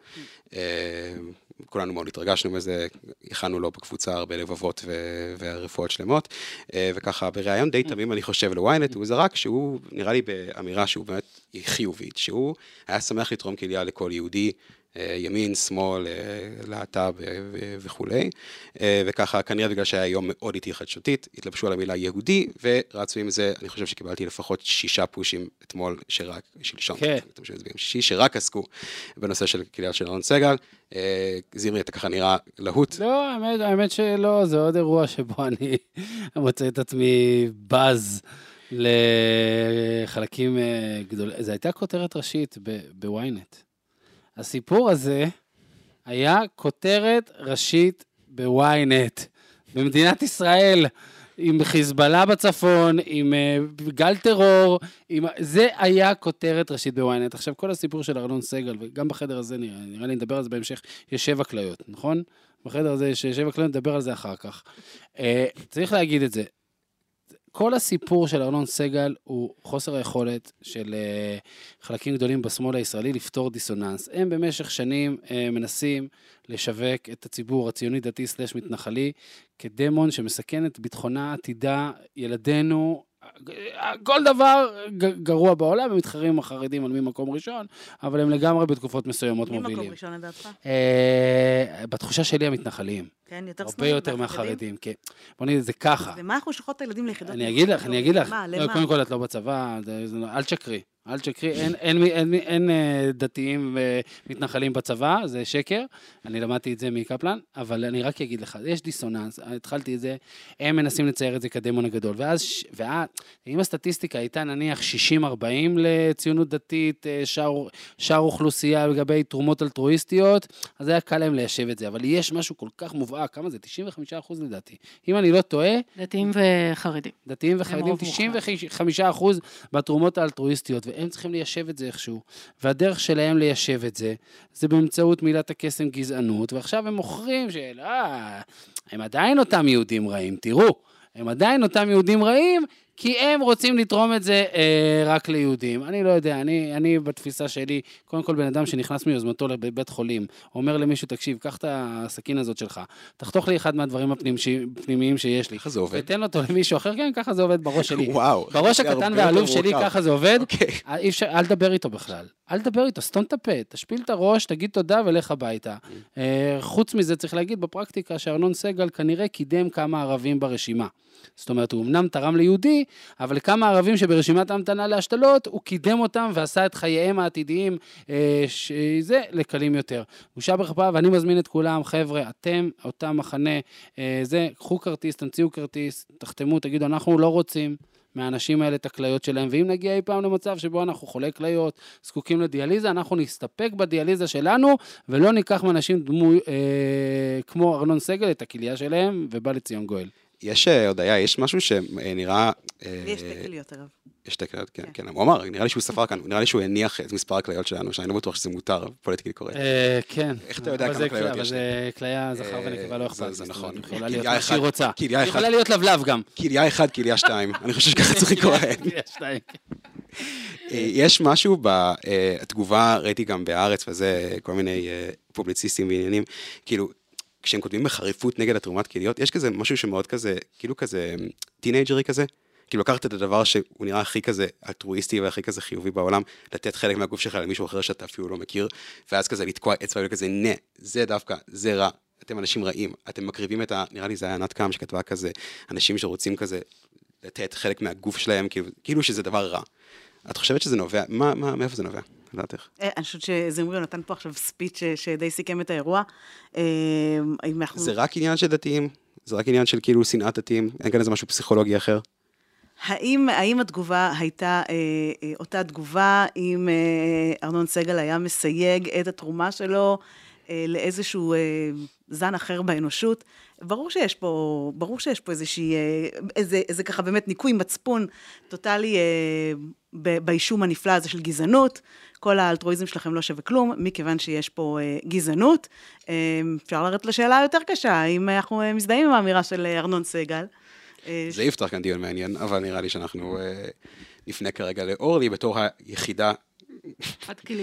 כולנו מאוד התרגשנו מזה, הכנו לו בקבוצה הרבה לבבות ו- ורפואות שלמות, וככה בריאיון די תמים, אני חושב, לוויינט, הוא זרק שהוא, נראה לי באמירה שהוא באמת חיובית, שהוא היה שמח לתרום כליה לכל יהודי, אה, ימין, שמאל, אה, להט"ב אה, וכולי, וככה כנראה בגלל שהיה יום מאוד איטי חדשותית, התלבשו על המילה יהודי, ורצו עם זה, אני חושב שקיבלתי לפחות שישה פושים אתמול, שרק, שלשום, כן. שישי, שרק עסקו בנושא של כליה של אהרון סגל. זמרי, אתה ככה נראה להוט. לא, האמת, האמת שלא, זה עוד אירוע שבו אני מוצא את עצמי בז. לחלקים גדולים. זו הייתה כותרת ראשית בוויינט. הסיפור הזה היה כותרת ראשית בוויינט, במדינת ישראל, עם חיזבאללה בצפון, עם uh, גל טרור, עם... זה היה כותרת ראשית בוויינט. עכשיו, כל הסיפור של ארנון סגל, וגם בחדר הזה, נראה, נראה לי נדבר על זה בהמשך, יש שבע כליות, נכון? בחדר הזה יש שבע כליות, נדבר על זה אחר כך. Uh, צריך להגיד את זה, כל הסיפור של ארנון סגל הוא חוסר היכולת של uh, חלקים גדולים בשמאל הישראלי לפתור דיסוננס. הם במשך שנים uh, מנסים לשווק את הציבור הציוני-דתי סלש מתנחלי כדמון שמסכן את ביטחונה, עתידה, ילדינו, כל דבר גרוע בעולם, הם מתחרים עם החרדים על מי מקום ראשון, אבל הם לגמרי בתקופות מסוימות מובילים. מי מקום ראשון לדעתך? אה, בתחושה שלי המתנחלים. כן, יותר הרבה יותר מהחרדים, כן. בוא נגיד, זה ככה. ומה אנחנו שולחות את הילדים ליחידות? אני אגיד לך, אני אגיד לך. מה, למה? קודם כל, את לא בצבא, אל תשקרי. אל תשקרי, אין, אין, אין, אין, אין אה, דתיים ומתנחלים בצבא, זה שקר. אני למדתי את זה מקפלן, אבל אני רק אגיד לך, יש דיסוננס, התחלתי את זה, הם מנסים לצייר את זה כדמון הגדול. ואז, ואז אם הסטטיסטיקה הייתה נניח 60-40 לציונות דתית, אה, שאר, שאר אוכלוסייה לגבי תרומות אלטרואיסטיות, אז היה קל להם ליישב את זה. אבל יש משהו כל כך מובהק, כמה זה? 95 אחוז לדעתי. אם אני לא טועה... דתיים וחרדים. דתיים וחרדים, 95 אחוז בתרומות האלטרואיסטיות. והם צריכים ליישב את זה איכשהו. והדרך שלהם ליישב את זה, זה באמצעות מילת הקסם גזענות, ועכשיו הם מוכרים של, אה, הם עדיין אותם יהודים רעים, תראו, הם עדיין אותם יהודים רעים, כי הם רוצים לתרום את זה אה, רק ליהודים. אני לא יודע, אני, אני בתפיסה שלי, קודם כל בן אדם שנכנס מיוזמתו לבית חולים, אומר למישהו, תקשיב, קח את הסכין הזאת שלך, תחתוך לי אחד מהדברים הפנימיים שיש לי. ככה זה עובד. ותן אותו למישהו אחר, כן, ככה זה עובד בראש שלי. וואו. בראש הקטן והעלוב שלי, ככה זה עובד. אוקיי. אי אפשר, אל תדבר איתו בכלל. אל תדבר איתו, סתום את הפה, תשפיל את הראש, תגיד תודה ולך הביתה. אה, חוץ מזה, צריך להגיד בפרקטיקה שארנון סגל כנראה קידם כמה ערבים ברשימה. זאת אומרת, הוא אמנם תרם ליהודי, אבל כמה ערבים שברשימת ההמתנה להשתלות, הוא קידם אותם ועשה את חייהם העתידיים, אה, שזה, לקלים יותר. בושה בכפה, ואני מזמין את כולם, חבר'ה, אתם, אותם מחנה, אה, זה, קחו כרטיס, תמציאו כרטיס, תחתמו, תגידו, אנחנו לא רוצים. מהאנשים האלה את הכליות שלהם, ואם נגיע אי פעם למצב שבו אנחנו חולי כליות, זקוקים לדיאליזה, אנחנו נסתפק בדיאליזה שלנו, ולא ניקח מאנשים דמו, אה, כמו ארנון סגל את הכליה שלהם, ובא לציון גואל. יש, הודיה, אה, יש משהו שנראה... לי יש שתי כליות, אגב. יש שתי כליות, כן, כן. הוא אמר, נראה לי שהוא ספר כאן, נראה לי שהוא הניח את מספר הכליות שלנו, שאני לא בטוח שזה מותר, פוליטיקלי קורקט. אה, כן. איך אתה יודע אבל כמה כליות אבל יש זה כליה זכר אה, ונקבה, לא אכפת. זה נכון. יכולה להיות מה שהיא רוצה. היא. יכולה להיות לבלב גם. כליה אחד, כליה שתיים. אני חושב שככה צריך לקרוא להם. אה, יש משהו בתגובה, ראיתי גם בהארץ וזה, כל מיני אה, פובליציסטים ועניינים, כאילו, כשהם כותבים בחריפות נגד התרומת כליות, יש כזה משהו שמאוד כזה, כאילו כזה טינאייג'רי כזה, כאילו לקחת את הדבר שהוא נראה הכי כזה אלטרואיסטי והכי כזה חיובי בעולם, לתת חלק מהגוף שלך למישהו אחר שאתה אפילו לא מכיר, ואז כזה לתקוע אצבע וכזה, נה, זה דווקא, זה רע, אתם אנשים רעים, אתם מקריבים את ה... נראה לי זה היה ענת קם שכתבה כזה, אנשים שרוצים כזה לתת חלק מהגוף שלהם, כאילו, כאילו שזה דבר רע. את חושבת שזה נובע, מה, מה, מאיפה זה נובע? לדעתך? אה, אני חושבת שזמרי נתן פה עכשיו ספיץ' ש- שדי סיכם את האירוע. אה. זה רק עניין של דתיים? זה רק עניין של כאילו שנאת דתיים? אין כאן איזה משהו פסיכולוגי אחר? האם, האם התגובה הייתה אה, אה, אותה תגובה אם אה, ארנון סגל היה מסייג את התרומה שלו אה, לאיזשהו אה, זן אחר באנושות? ברור שיש פה, ברור שיש פה איזושהי, אה, איזה, איזה ככה באמת ניקוי מצפון טוטאלי אה, באישום הנפלא הזה של גזענות. כל האלטרואיזם שלכם לא שווה כלום, מכיוון שיש פה אה, גזענות. אה, אפשר לרדת לשאלה היותר קשה, האם אנחנו אה, מזדהים עם האמירה של אה, ארנון סגל? אה, זה יפתח כאן דיון מעניין, אבל נראה לי שאנחנו אה, נפנה כרגע לאורלי בתור היחידה.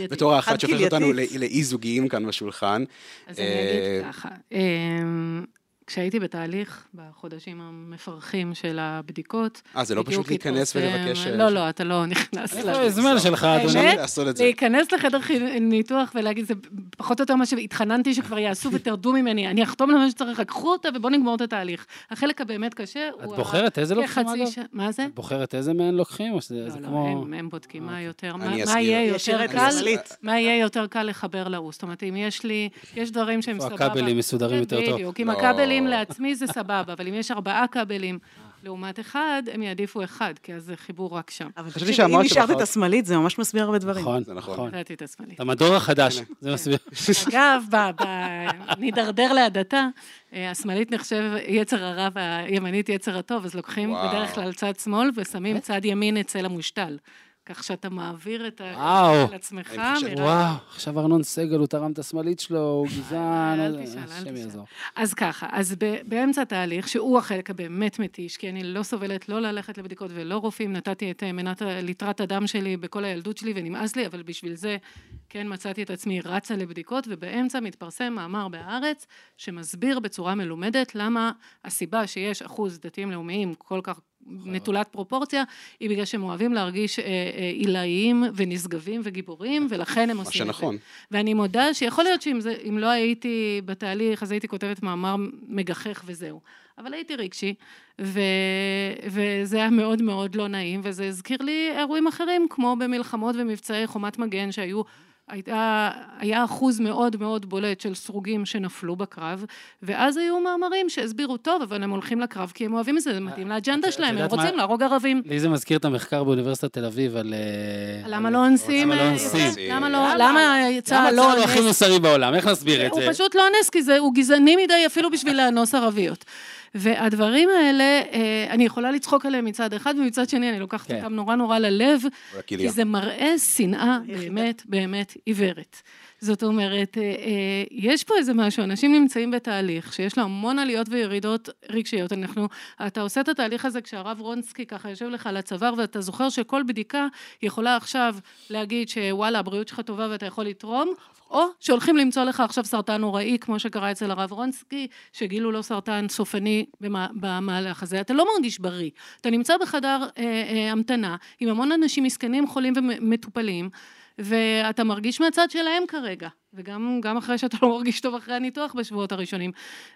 בתור האחת שהופכת אותנו כלייתית. ל- לאי זוגיים כאן בשולחן. אז אני אה, אגיד ככה, אמ, כשהייתי בתהליך, בחודשים המפרכים של הבדיקות, אה, זה לא פשוט להיכנס ולבקש... אה, לא, לא, אתה לא נכנס. איפה הזמן שלך, אדוני? לעשות את זה. להיכנס לחדר ניתוח ולהגיד, זה פחות או יותר מה שהתחננתי שכבר יעשו ותרדו ממני, אני אחתום למה שצריך, רק קחו אותה ובואו נגמור את התהליך. החלק הבאמת קשה הוא... את בוחרת איזה לוקחים, אגב? מה זה? את בוחרת איזה מהן לוקחים, או שזה לא, לא, כמו... הם, הם בודקים מה יותר, מה, אני אסביר. יהיה יותר קל. מה יהיה יותר קל לחבר לרוס. זאת אומרת, אם יש לי, יש דברים שהם איפה סבבה. הכבלים מסודרים יותר טוב. בדיוק, אם לא. הכבלים לעצמי זה סבבה, אבל אם יש ארבעה כבלים לעומת אחד, הם יעדיפו אחד, כי אז זה חיבור רק שם. אבל חשבתי תקשיבי, אם נשארת את השמאלית, זה ממש מסביר הרבה דברים. נכון, זה נכון. נכון. קראתי את השמאלית. המדור החדש, זה מסביר. אגב, נידרדר להדתה, אה, השמאלית נחשב יצר הרע והימנית יצר הטוב, אז לוקחים. בדרך כלל צד שמאל ושמים צד ימין אצל המושתל. כך שאתה מעביר את ה... וואו. על עצמך, מראה- וואו, עכשיו ארנון סגל, הוא תרם את השמאלית שלו, הוא גזען, אל אה, תשאל, אל תשאל. יעזור. אז ככה, אז באמצע התהליך, שהוא החלק הבאמת מתיש, כי אני לא סובלת לא ללכת לבדיקות ולא רופאים, נתתי את אה, מנת ליטרת הדם שלי בכל הילדות שלי ונמאס לי, אבל בשביל זה כן מצאתי את עצמי רצה לבדיקות, ובאמצע מתפרסם מאמר בהארץ שמסביר בצורה מלומדת למה הסיבה שיש אחוז דתיים לאומיים כל כך נטולת פרופורציה, היא בגלל שהם אוהבים להרגיש אה, אה, עילאיים ונשגבים וגיבורים, ולכן הם מה עושים את זה. שנכון. ואני מודה שיכול להיות שאם זה, לא הייתי בתהליך, אז הייתי כותבת מאמר מגחך וזהו. אבל הייתי רגשי, ו, וזה היה מאוד מאוד לא נעים, וזה הזכיר לי אירועים אחרים, כמו במלחמות ומבצעי חומת מגן שהיו... הייתה, היה אחוז מאוד מאוד בולט של סרוגים שנפלו בקרב, ואז היו מאמרים שהסבירו, טוב, אבל הם הולכים לקרב כי הם אוהבים את זה, זה מתאים לאג'נדה שלהם, הם רוצים להרוג ערבים. לי זה מזכיר את המחקר באוניברסיטת תל אביב על... אה, למה לא אונסים? למה לא אה, אונסים? למה לא, למה צה"ל למה לא צה"ל הוא הכי אונס? מוסרי בעולם? איך נסביר את הוא זה? פשוט לא אונס, כי זה, הוא גזעני מדי אפילו בשביל לאנוס ערביות. והדברים האלה, אה, אני יכולה לצחוק עליהם מצד אחד, ומצד שני אני לוקחת כן. אותם נורא נורא ללב. כי זה מראה שנאה באמת באמת עיוורת. זאת אומרת, אה, אה, יש פה איזה משהו, אנשים נמצאים בתהליך שיש לו המון עליות וירידות רגשיות. אנחנו, אתה עושה את התהליך הזה כשהרב רונסקי ככה יושב לך על הצוואר, ואתה זוכר שכל בדיקה יכולה עכשיו להגיד שוואלה, הבריאות שלך טובה ואתה יכול לתרום, או שהולכים למצוא לך עכשיו סרטן נוראי, כמו שקרה אצל הרב רונסקי, שגילו לו סרטן סופני במה- במהלך הזה. אתה לא מרגיש בריא. אתה נמצא בחדר אה, אה, המתנה עם המון אנשים מסכנים, חולים ומטופלים, ואתה מרגיש מהצד שלהם כרגע, וגם גם אחרי שאתה לא מרגיש טוב אחרי הניתוח בשבועות הראשונים.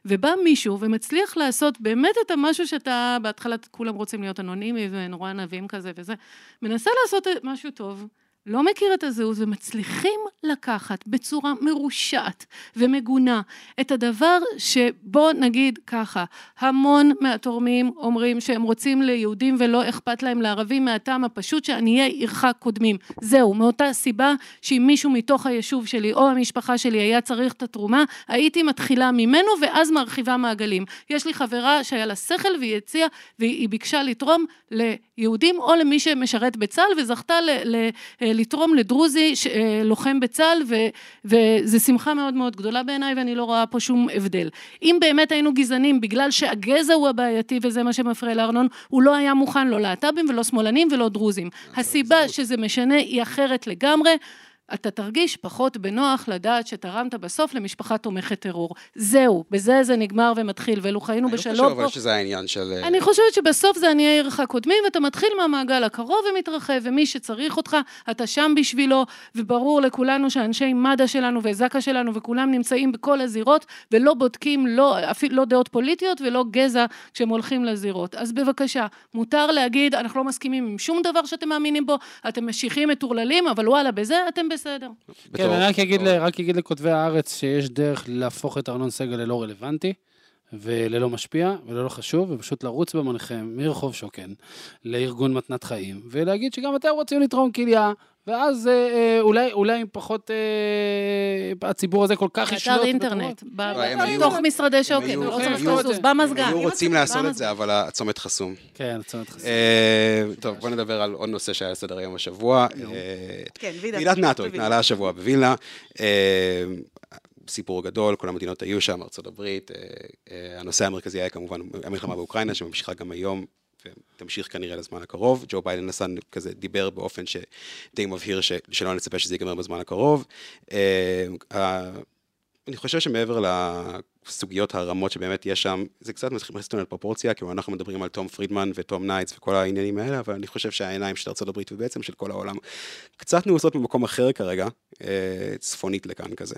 ובא מישהו ומצליח לעשות באמת את המשהו שאתה, בהתחלה כולם רוצים להיות אנונימי ונורא ענבים כזה וזה, מנסה לעשות משהו טוב. לא מכיר את הזהות ומצליחים לקחת בצורה מרושעת ומגונה את הדבר שבוא נגיד ככה, המון מהתורמים אומרים שהם רוצים ליהודים ולא אכפת להם לערבים מהטעם הפשוט שעניי עירך קודמים. זהו, מאותה סיבה שאם מישהו מתוך היישוב שלי או המשפחה שלי היה צריך את התרומה, הייתי מתחילה ממנו ואז מרחיבה מעגלים. יש לי חברה שהיה לה שכל והיא הציעה והיא ביקשה לתרום ליהודים או למי שמשרת בצה"ל וזכתה ל... ל לתרום לדרוזי אה, לוחם בצה"ל, ו- וזו שמחה מאוד מאוד גדולה בעיניי, ואני לא רואה פה שום הבדל. אם באמת היינו גזענים בגלל שהגזע הוא הבעייתי וזה מה שמפריע לארנון, הוא לא היה מוכן לא להט"בים ולא שמאלנים ולא דרוזים. הסיבה שזה משנה היא אחרת לגמרי. אתה תרגיש פחות בנוח לדעת שתרמת בסוף למשפחה תומכת טרור. זהו, בזה זה נגמר ומתחיל, ואילו חיינו אני לא בשלום חושב פה. שזה העניין של... אה, אני חושבת שבסוף זה עניי עירך קודמים, ואתה מתחיל מהמעגל הקרוב ומתרחב, ומי שצריך אותך, אתה שם בשבילו, וברור לכולנו שאנשי מד"א שלנו וזק"א שלנו וכולם נמצאים בכל הזירות, ולא בודקים לא, אפילו לא דעות פוליטיות ולא גזע כשהם הולכים לזירות. אז בבקשה, מותר להגיד, אנחנו לא מסכימים עם שום דבר שאתם מאמינים בו, אתם משיחים מטורללים, אבל וואלה, בזה אתם בסדר. כן, בתור- אני רק אגיד לכותבי הארץ שיש דרך להפוך את ארנון סגל ללא רלוונטי. וללא משפיע וללא חשוב, ופשוט לרוץ במוניכם מרחוב שוקן לארגון מתנת חיים, ולהגיד שגם אתם רוצים לתרום כליה, ואז אה, אה, אולי, אולי עם פחות, אה, הציבור הזה כל כך ישלוט. באתר בתרומות. אינטרנט, לא, הם בתוך משרדי הם שוקן, לא הם צריך לזוז, במזגן. היו רוצים לעשות את. זה, אבל הצומת חסום. כן, צומת חסר. אה, טוב, בוא נדבר על עוד נושא שהיה על סדר היום השבוע. אה, כן, ועידת ועידת נאטו. התנהלה השבוע בווילנה. סיפור גדול, כל המדינות היו שם, הברית. אה, אה, הנושא המרכזי היה כמובן המלחמה באוקראינה, שממשיכה גם היום. ותמשיך כנראה לזמן הקרוב. ג'ו ביידן נסע כזה, דיבר באופן שדי מבהיר ש, שלא נצפה שזה ייגמר בזמן הקרוב. אה, אני חושב שמעבר לסוגיות הרמות שבאמת יש שם, זה קצת מכניס אותנו לפרופורציה, כי אנחנו מדברים על תום פרידמן ותום ניידס וכל העניינים האלה, אבל אני חושב שהעיניים של ארה"ב ובעצם של כל העולם קצת נעוצות במקום אחר כרגע, אה, צפונית לכאן כזה.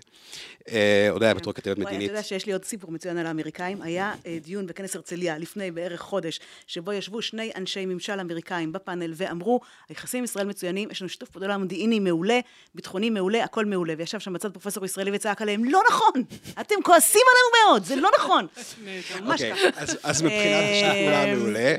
אה, הודיה בתור כתבת מדינית. אתה יודע שיש לי עוד סיפור מצוין על האמריקאים. היה אה, דיון בכנס הרצליה לפני בערך חודש, שבו ישבו שני אנשי ממשל אמריקאים בפאנל ואמרו, היחסים עם ישראל מצוינים, יש לנו שיתוף פעולה מודיעיני מעולה, ביטחוני מעולה, הכל מעולה. וישב שם בצד פרופסור ישראלי וצעק עליהם, לא נכון! אתם כועסים עלינו מאוד, זה לא נכון! ממש אוקיי, ככה. אז- מבחינת השיתוף פעולה אה, מעולה.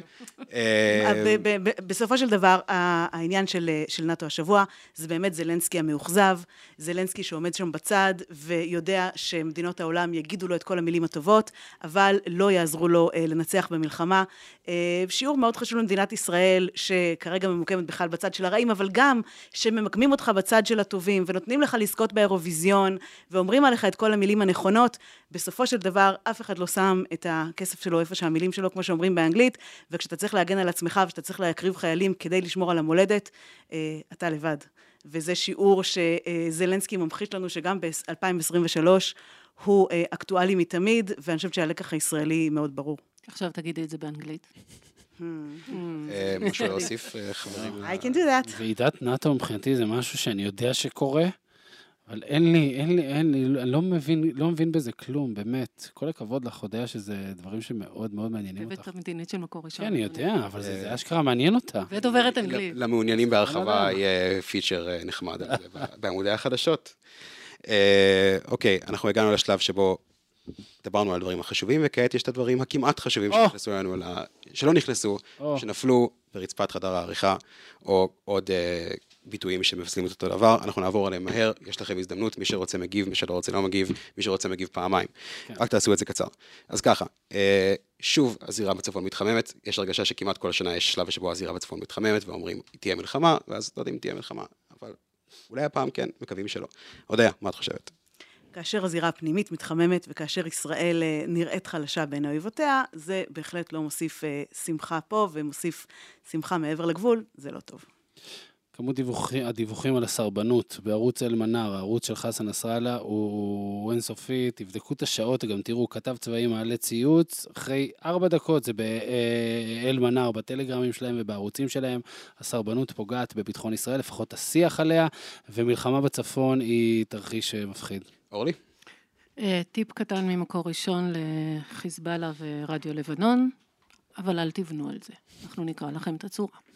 אה, ב- בסופו של דבר, העניין של, של נאט"ו השבוע, זה באמת זלנסקי המאוכזב, זלנסקי שעומד שם בצד ויודע שמדינות העולם יגידו לו את כל המילים הטובות, אבל לא יעזרו לו אה, לנצח במלחמה. אה, שיעור מאוד חשוב למדינת ישראל, שכרגע ממוקמת בכלל בצד של הרעים, אבל גם שממקמים אותך בצד של הטובים, ונותנים לך לזכות באירוויזיון, ואומרים עליך את כל המילים הנכונות, בסופו של דבר אף אחד לא שם את הכסף שלו איפה שהמילים שלו, כמו שאומרים באנגלית, וכשאתה צריך להגן על עצמך ושאתה צריך להקריב חיילים כדי לשמור על המולדת, אה, אתה לבד. וזה שיעור שזלנסקי ממחיש לנו שגם ב-2023 הוא אה, אקטואלי מתמיד, ואני חושבת שהלקח הישראלי מאוד ברור. עכשיו תגידי את זה באנגלית. אה, משהו להוסיף, חברים? I can do that. ועידת נאט"ו מבחינתי זה משהו שאני יודע שקורה, אבל אין לי, אין לי, אין לי, אני לא מבין, לא מבין בזה כלום, באמת. כל הכבוד לך, יודע שזה דברים שמאוד מאוד מעניינים כתבת אותך. המדינית של מקור ראשון. כן, אני יודע, אבל זה זה אשכרה מעניין אותה. ודוברת אנגלית. למעוניינים בהרחבה. יהיה פיצ'ר אה, נחמד על זה בעמודי החדשות. אה, אוקיי, אנחנו הגענו לשלב שבו דיברנו על הדברים החשובים, וכעת יש את הדברים הכמעט חשובים. שנכנסו לנו, שלא נכנסו. שנפלו ברצפת חדר העריכה, או עוד אה, ביטויים שמבשלים את אותו דבר, אנחנו נעבור עליהם מהר, יש לכם הזדמנות, מי שרוצה מגיב, מי שלא רוצה לא מגיב, מי שרוצה מגיב פעמיים. כן. רק תעשו את זה קצר. אז ככה, אה, שוב הזירה בצפון מתחממת, יש הרגשה שכמעט כל שנה יש שלב שבו הזירה בצפון מתחממת, ואומרים, תהיה מלחמה, ואז לא יודעים אם תהיה מלחמה, אבל אולי הפעם כן, מקווים שלא. אודיה, מה את חושבת? כאשר הזירה הפנימית מתחממת וכאשר ישראל אה, נראית חלשה בין אויבותיה, זה בהחלט לא מוסיף אה, שמחה פה ומוסיף שמחה מעבר לגבול, זה לא טוב. כמות דיווחים, הדיווחים על הסרבנות בערוץ אל-מנאר, הערוץ של חסן נסראללה, הוא אינסופי, תבדקו את השעות, גם תראו, כתב צבאי מעלה ציוץ, אחרי ארבע דקות זה באל-מנאר, בטלגרמים שלהם ובערוצים שלהם, הסרבנות פוגעת בביטחון ישראל, לפחות השיח עליה, ומלחמה בצפון היא תרחיש אה, מפחיד. אורלי? אה, טיפ קטן ממקור ראשון לחיזבאללה ורדיו לבנון, אבל אל תבנו על זה. אנחנו נקרא לכם את הצורה.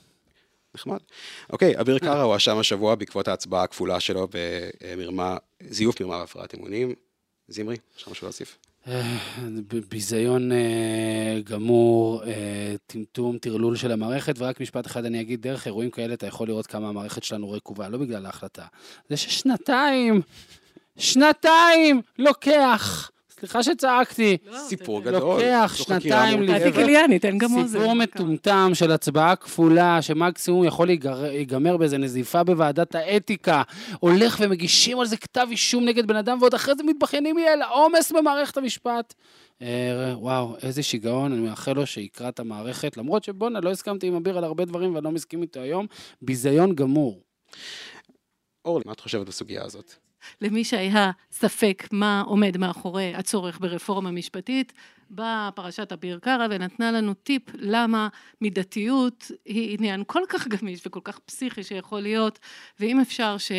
נחמד. אוקיי, אביר קארה הואשם השבוע בעקבות ההצבעה הכפולה שלו במרמה, זיוף מרמה והפרעת אמונים. זמרי, יש לך משהו להוסיף? אה, ביזיון אה, גמור, אה, טמטום, טרלול של המערכת, ורק משפט אחד אני אגיד, דרך אירועים כאלה אתה יכול לראות כמה המערכת שלנו רקובה, לא בגלל ההחלטה. זה ששנתיים, שנתיים לוקח, סליחה שצעקתי, סיפור זה- גדול. לוקח שנתיים מורכבת. אל תקליאני, תן גם אוזן. סיפור מטומטם של הצבעה כפולה, שמקסימום יכול להיגמר באיזה נזיפה בוועדת האתיקה, הולך ומגישים על זה כתב אישום נגד בן אדם, ועוד אחרי זה מתבכיינים לי על העומס במערכת המשפט. אה, וואו, איזה שיגעון, אני מאחל לו שיקרא את המערכת, למרות שבואנה, לא הסכמתי עם אביר על הרבה דברים ואני לא מסכים איתו היום, ביזיון גמור. אורלי, מה את חושבת בסוגיה הזאת? למי שהיה ספק מה עומד מאחורי הצורך ברפורמה משפטית, באה פרשת אביר קארה ונתנה לנו טיפ למה מידתיות היא עניין כל כך גמיש וכל כך פסיכי שיכול להיות, ואם אפשר ש...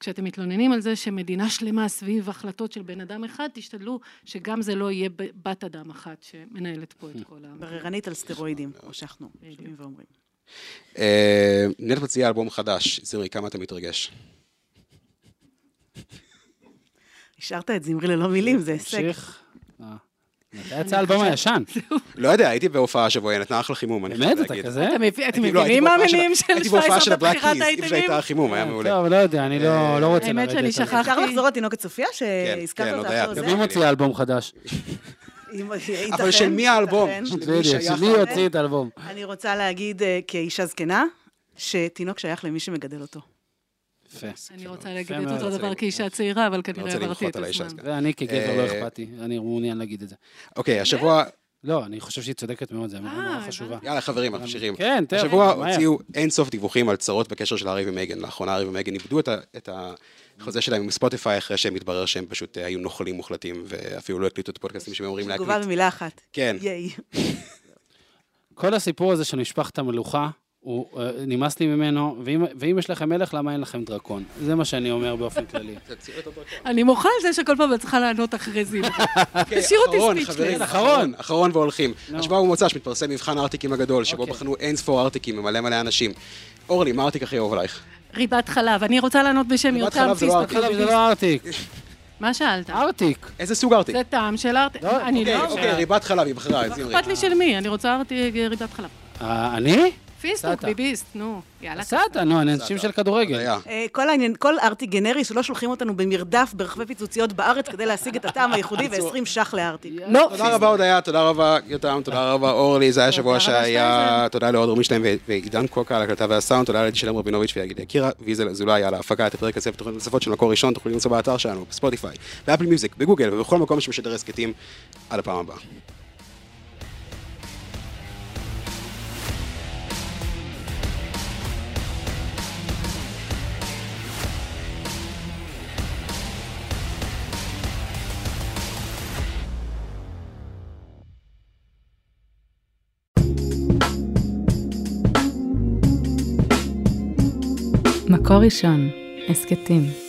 כשאתם מתלוננים על זה שמדינה שלמה סביב החלטות של בן אדם אחד, תשתדלו שגם זה לא יהיה בת אדם אחת שמנהלת פה את כל ה... בררנית על סטרואידים, כמו שאנחנו שומעים ואומרים. אה, נט מציעה אלבום חדש, זמרי, כמה אתה מתרגש? השארת את זמרי ללא מילים, זה הישג. תמשיך. אה, מתי יצא האלבום הישן? לא יודע, הייתי בהופעה השבוע, היא נתנה אחלה חימום, אני חייב באמת, אתה להגיד. כזה? אתם הייתי- לא, הייתי מבינים מה בהופעה של- הייתי בהופעה הבלק בבחירת האייטמים? שהייתה החימום, היה מעולה. טוב, לא יודע, אני לא לא רוצה האמת לרדת. שאני על זה. שכחתי. אפשר לחזור לתינוקת סופיה, שהזכרת כן, אותה? גם זה? גם היא מוציאה אלבום חדש. אבל של מי האלבום? ייתכן. של מי בדיוק, האלבום? יוציא את האלבום. אני רוצה להגיד אה, כאישה זקנה, שתינוק שייך למי שמגדל אותו. יפה. אני רוצה להגיד את. אותו דבר כאישה צעירה, אבל לא כנראה עברתי את הזמן. ואני כגבר לא אה, אכפתי, אני מעוניין להגיד את זה. אוקיי, השבוע, לא, אני חושב שהיא צודקת מאוד, זו אמירה אה, נורא. חשובה. יאללה חברים, אנחנו ממשיכים. כן, תכף. השבוע. הוציאו אין סוף דיווחים על צרות בקשר של הארי ומייגן. לאחרונה הארי ומייגן איבדו את החוזה שלהם עם ספוטיפיי אחרי שהם התברר שהם פשוט אה, היו נוכלים מוחלטים ואפילו לא הקליטו את הפודקאסטים שהם אמורים תגובה להקליט. במילה אחת. כן. ייי. כל הסיפור הזה של משפחת המלוכה, הוא אה, נמאס לי ממנו, ואם- ואם יש לכם מלך, למה אין לכם דרקון? זה מה שאני אומר באופן כללי. אני מוחה על זה שכל פעם את צריכה לענות אחרי זימרי. תשאיר אותי אחרון, ספיצ'לס. אחרון. אחרון, והולכים. השבוע במוצ"ש מתפרסם מבחן הארטיקים הגדול, שבו אוקיי. בחנו אין ספור ארטיקים ממלא מלא אנשים. אורלי, מה הארטיק הכי אהוב עלייך? ריבת חלב. אני רוצה לענות בשם ריבת יותם זה לא. ארטיק. חלב זה לא ארטיק. מה שאלת? ארטיק. איזה סוג ארטיק? זה טעם של ארטיק. לא, אני אוקיי, לא... אוקיי, ריבת חלב, היא בחרה. אכפת לי של מי? אני רוצה ארטיק ריבת חלב. אה, אני? פיסטוק. ביביסט, נו. יאללה. סאטה, נו, אני אנשים של כדורגל. אה, כל העניין, כל ארטיק גנרי שלא שולחים אותנו במרדף ברחבי פיצוציות בארץ כדי להשיג את הטעם הייחודי ו-20 ש"ח לארטיק. לא. תודה רבה הודיה, תודה רבה יותם, תודה רבה אורלי, זה היה שבוע שהיה. תודה לאוהד רובינשטיין ועידן קוקה על ההקלטה והסאונד, תודה לשלם רבינוביץ' ויגיד קירה, ויזל אזולאי על ההפקה, את הפרק הזה ותוכניות נוספות של מקור ראשון, תוכלו למצוא באתר שלנו, בספוטיפיי, באפל מיוזיק, בגוגל ובכל מקום שמשדר הסכתים, עד הפעם הבאה. מקור ראשון, הסכתים.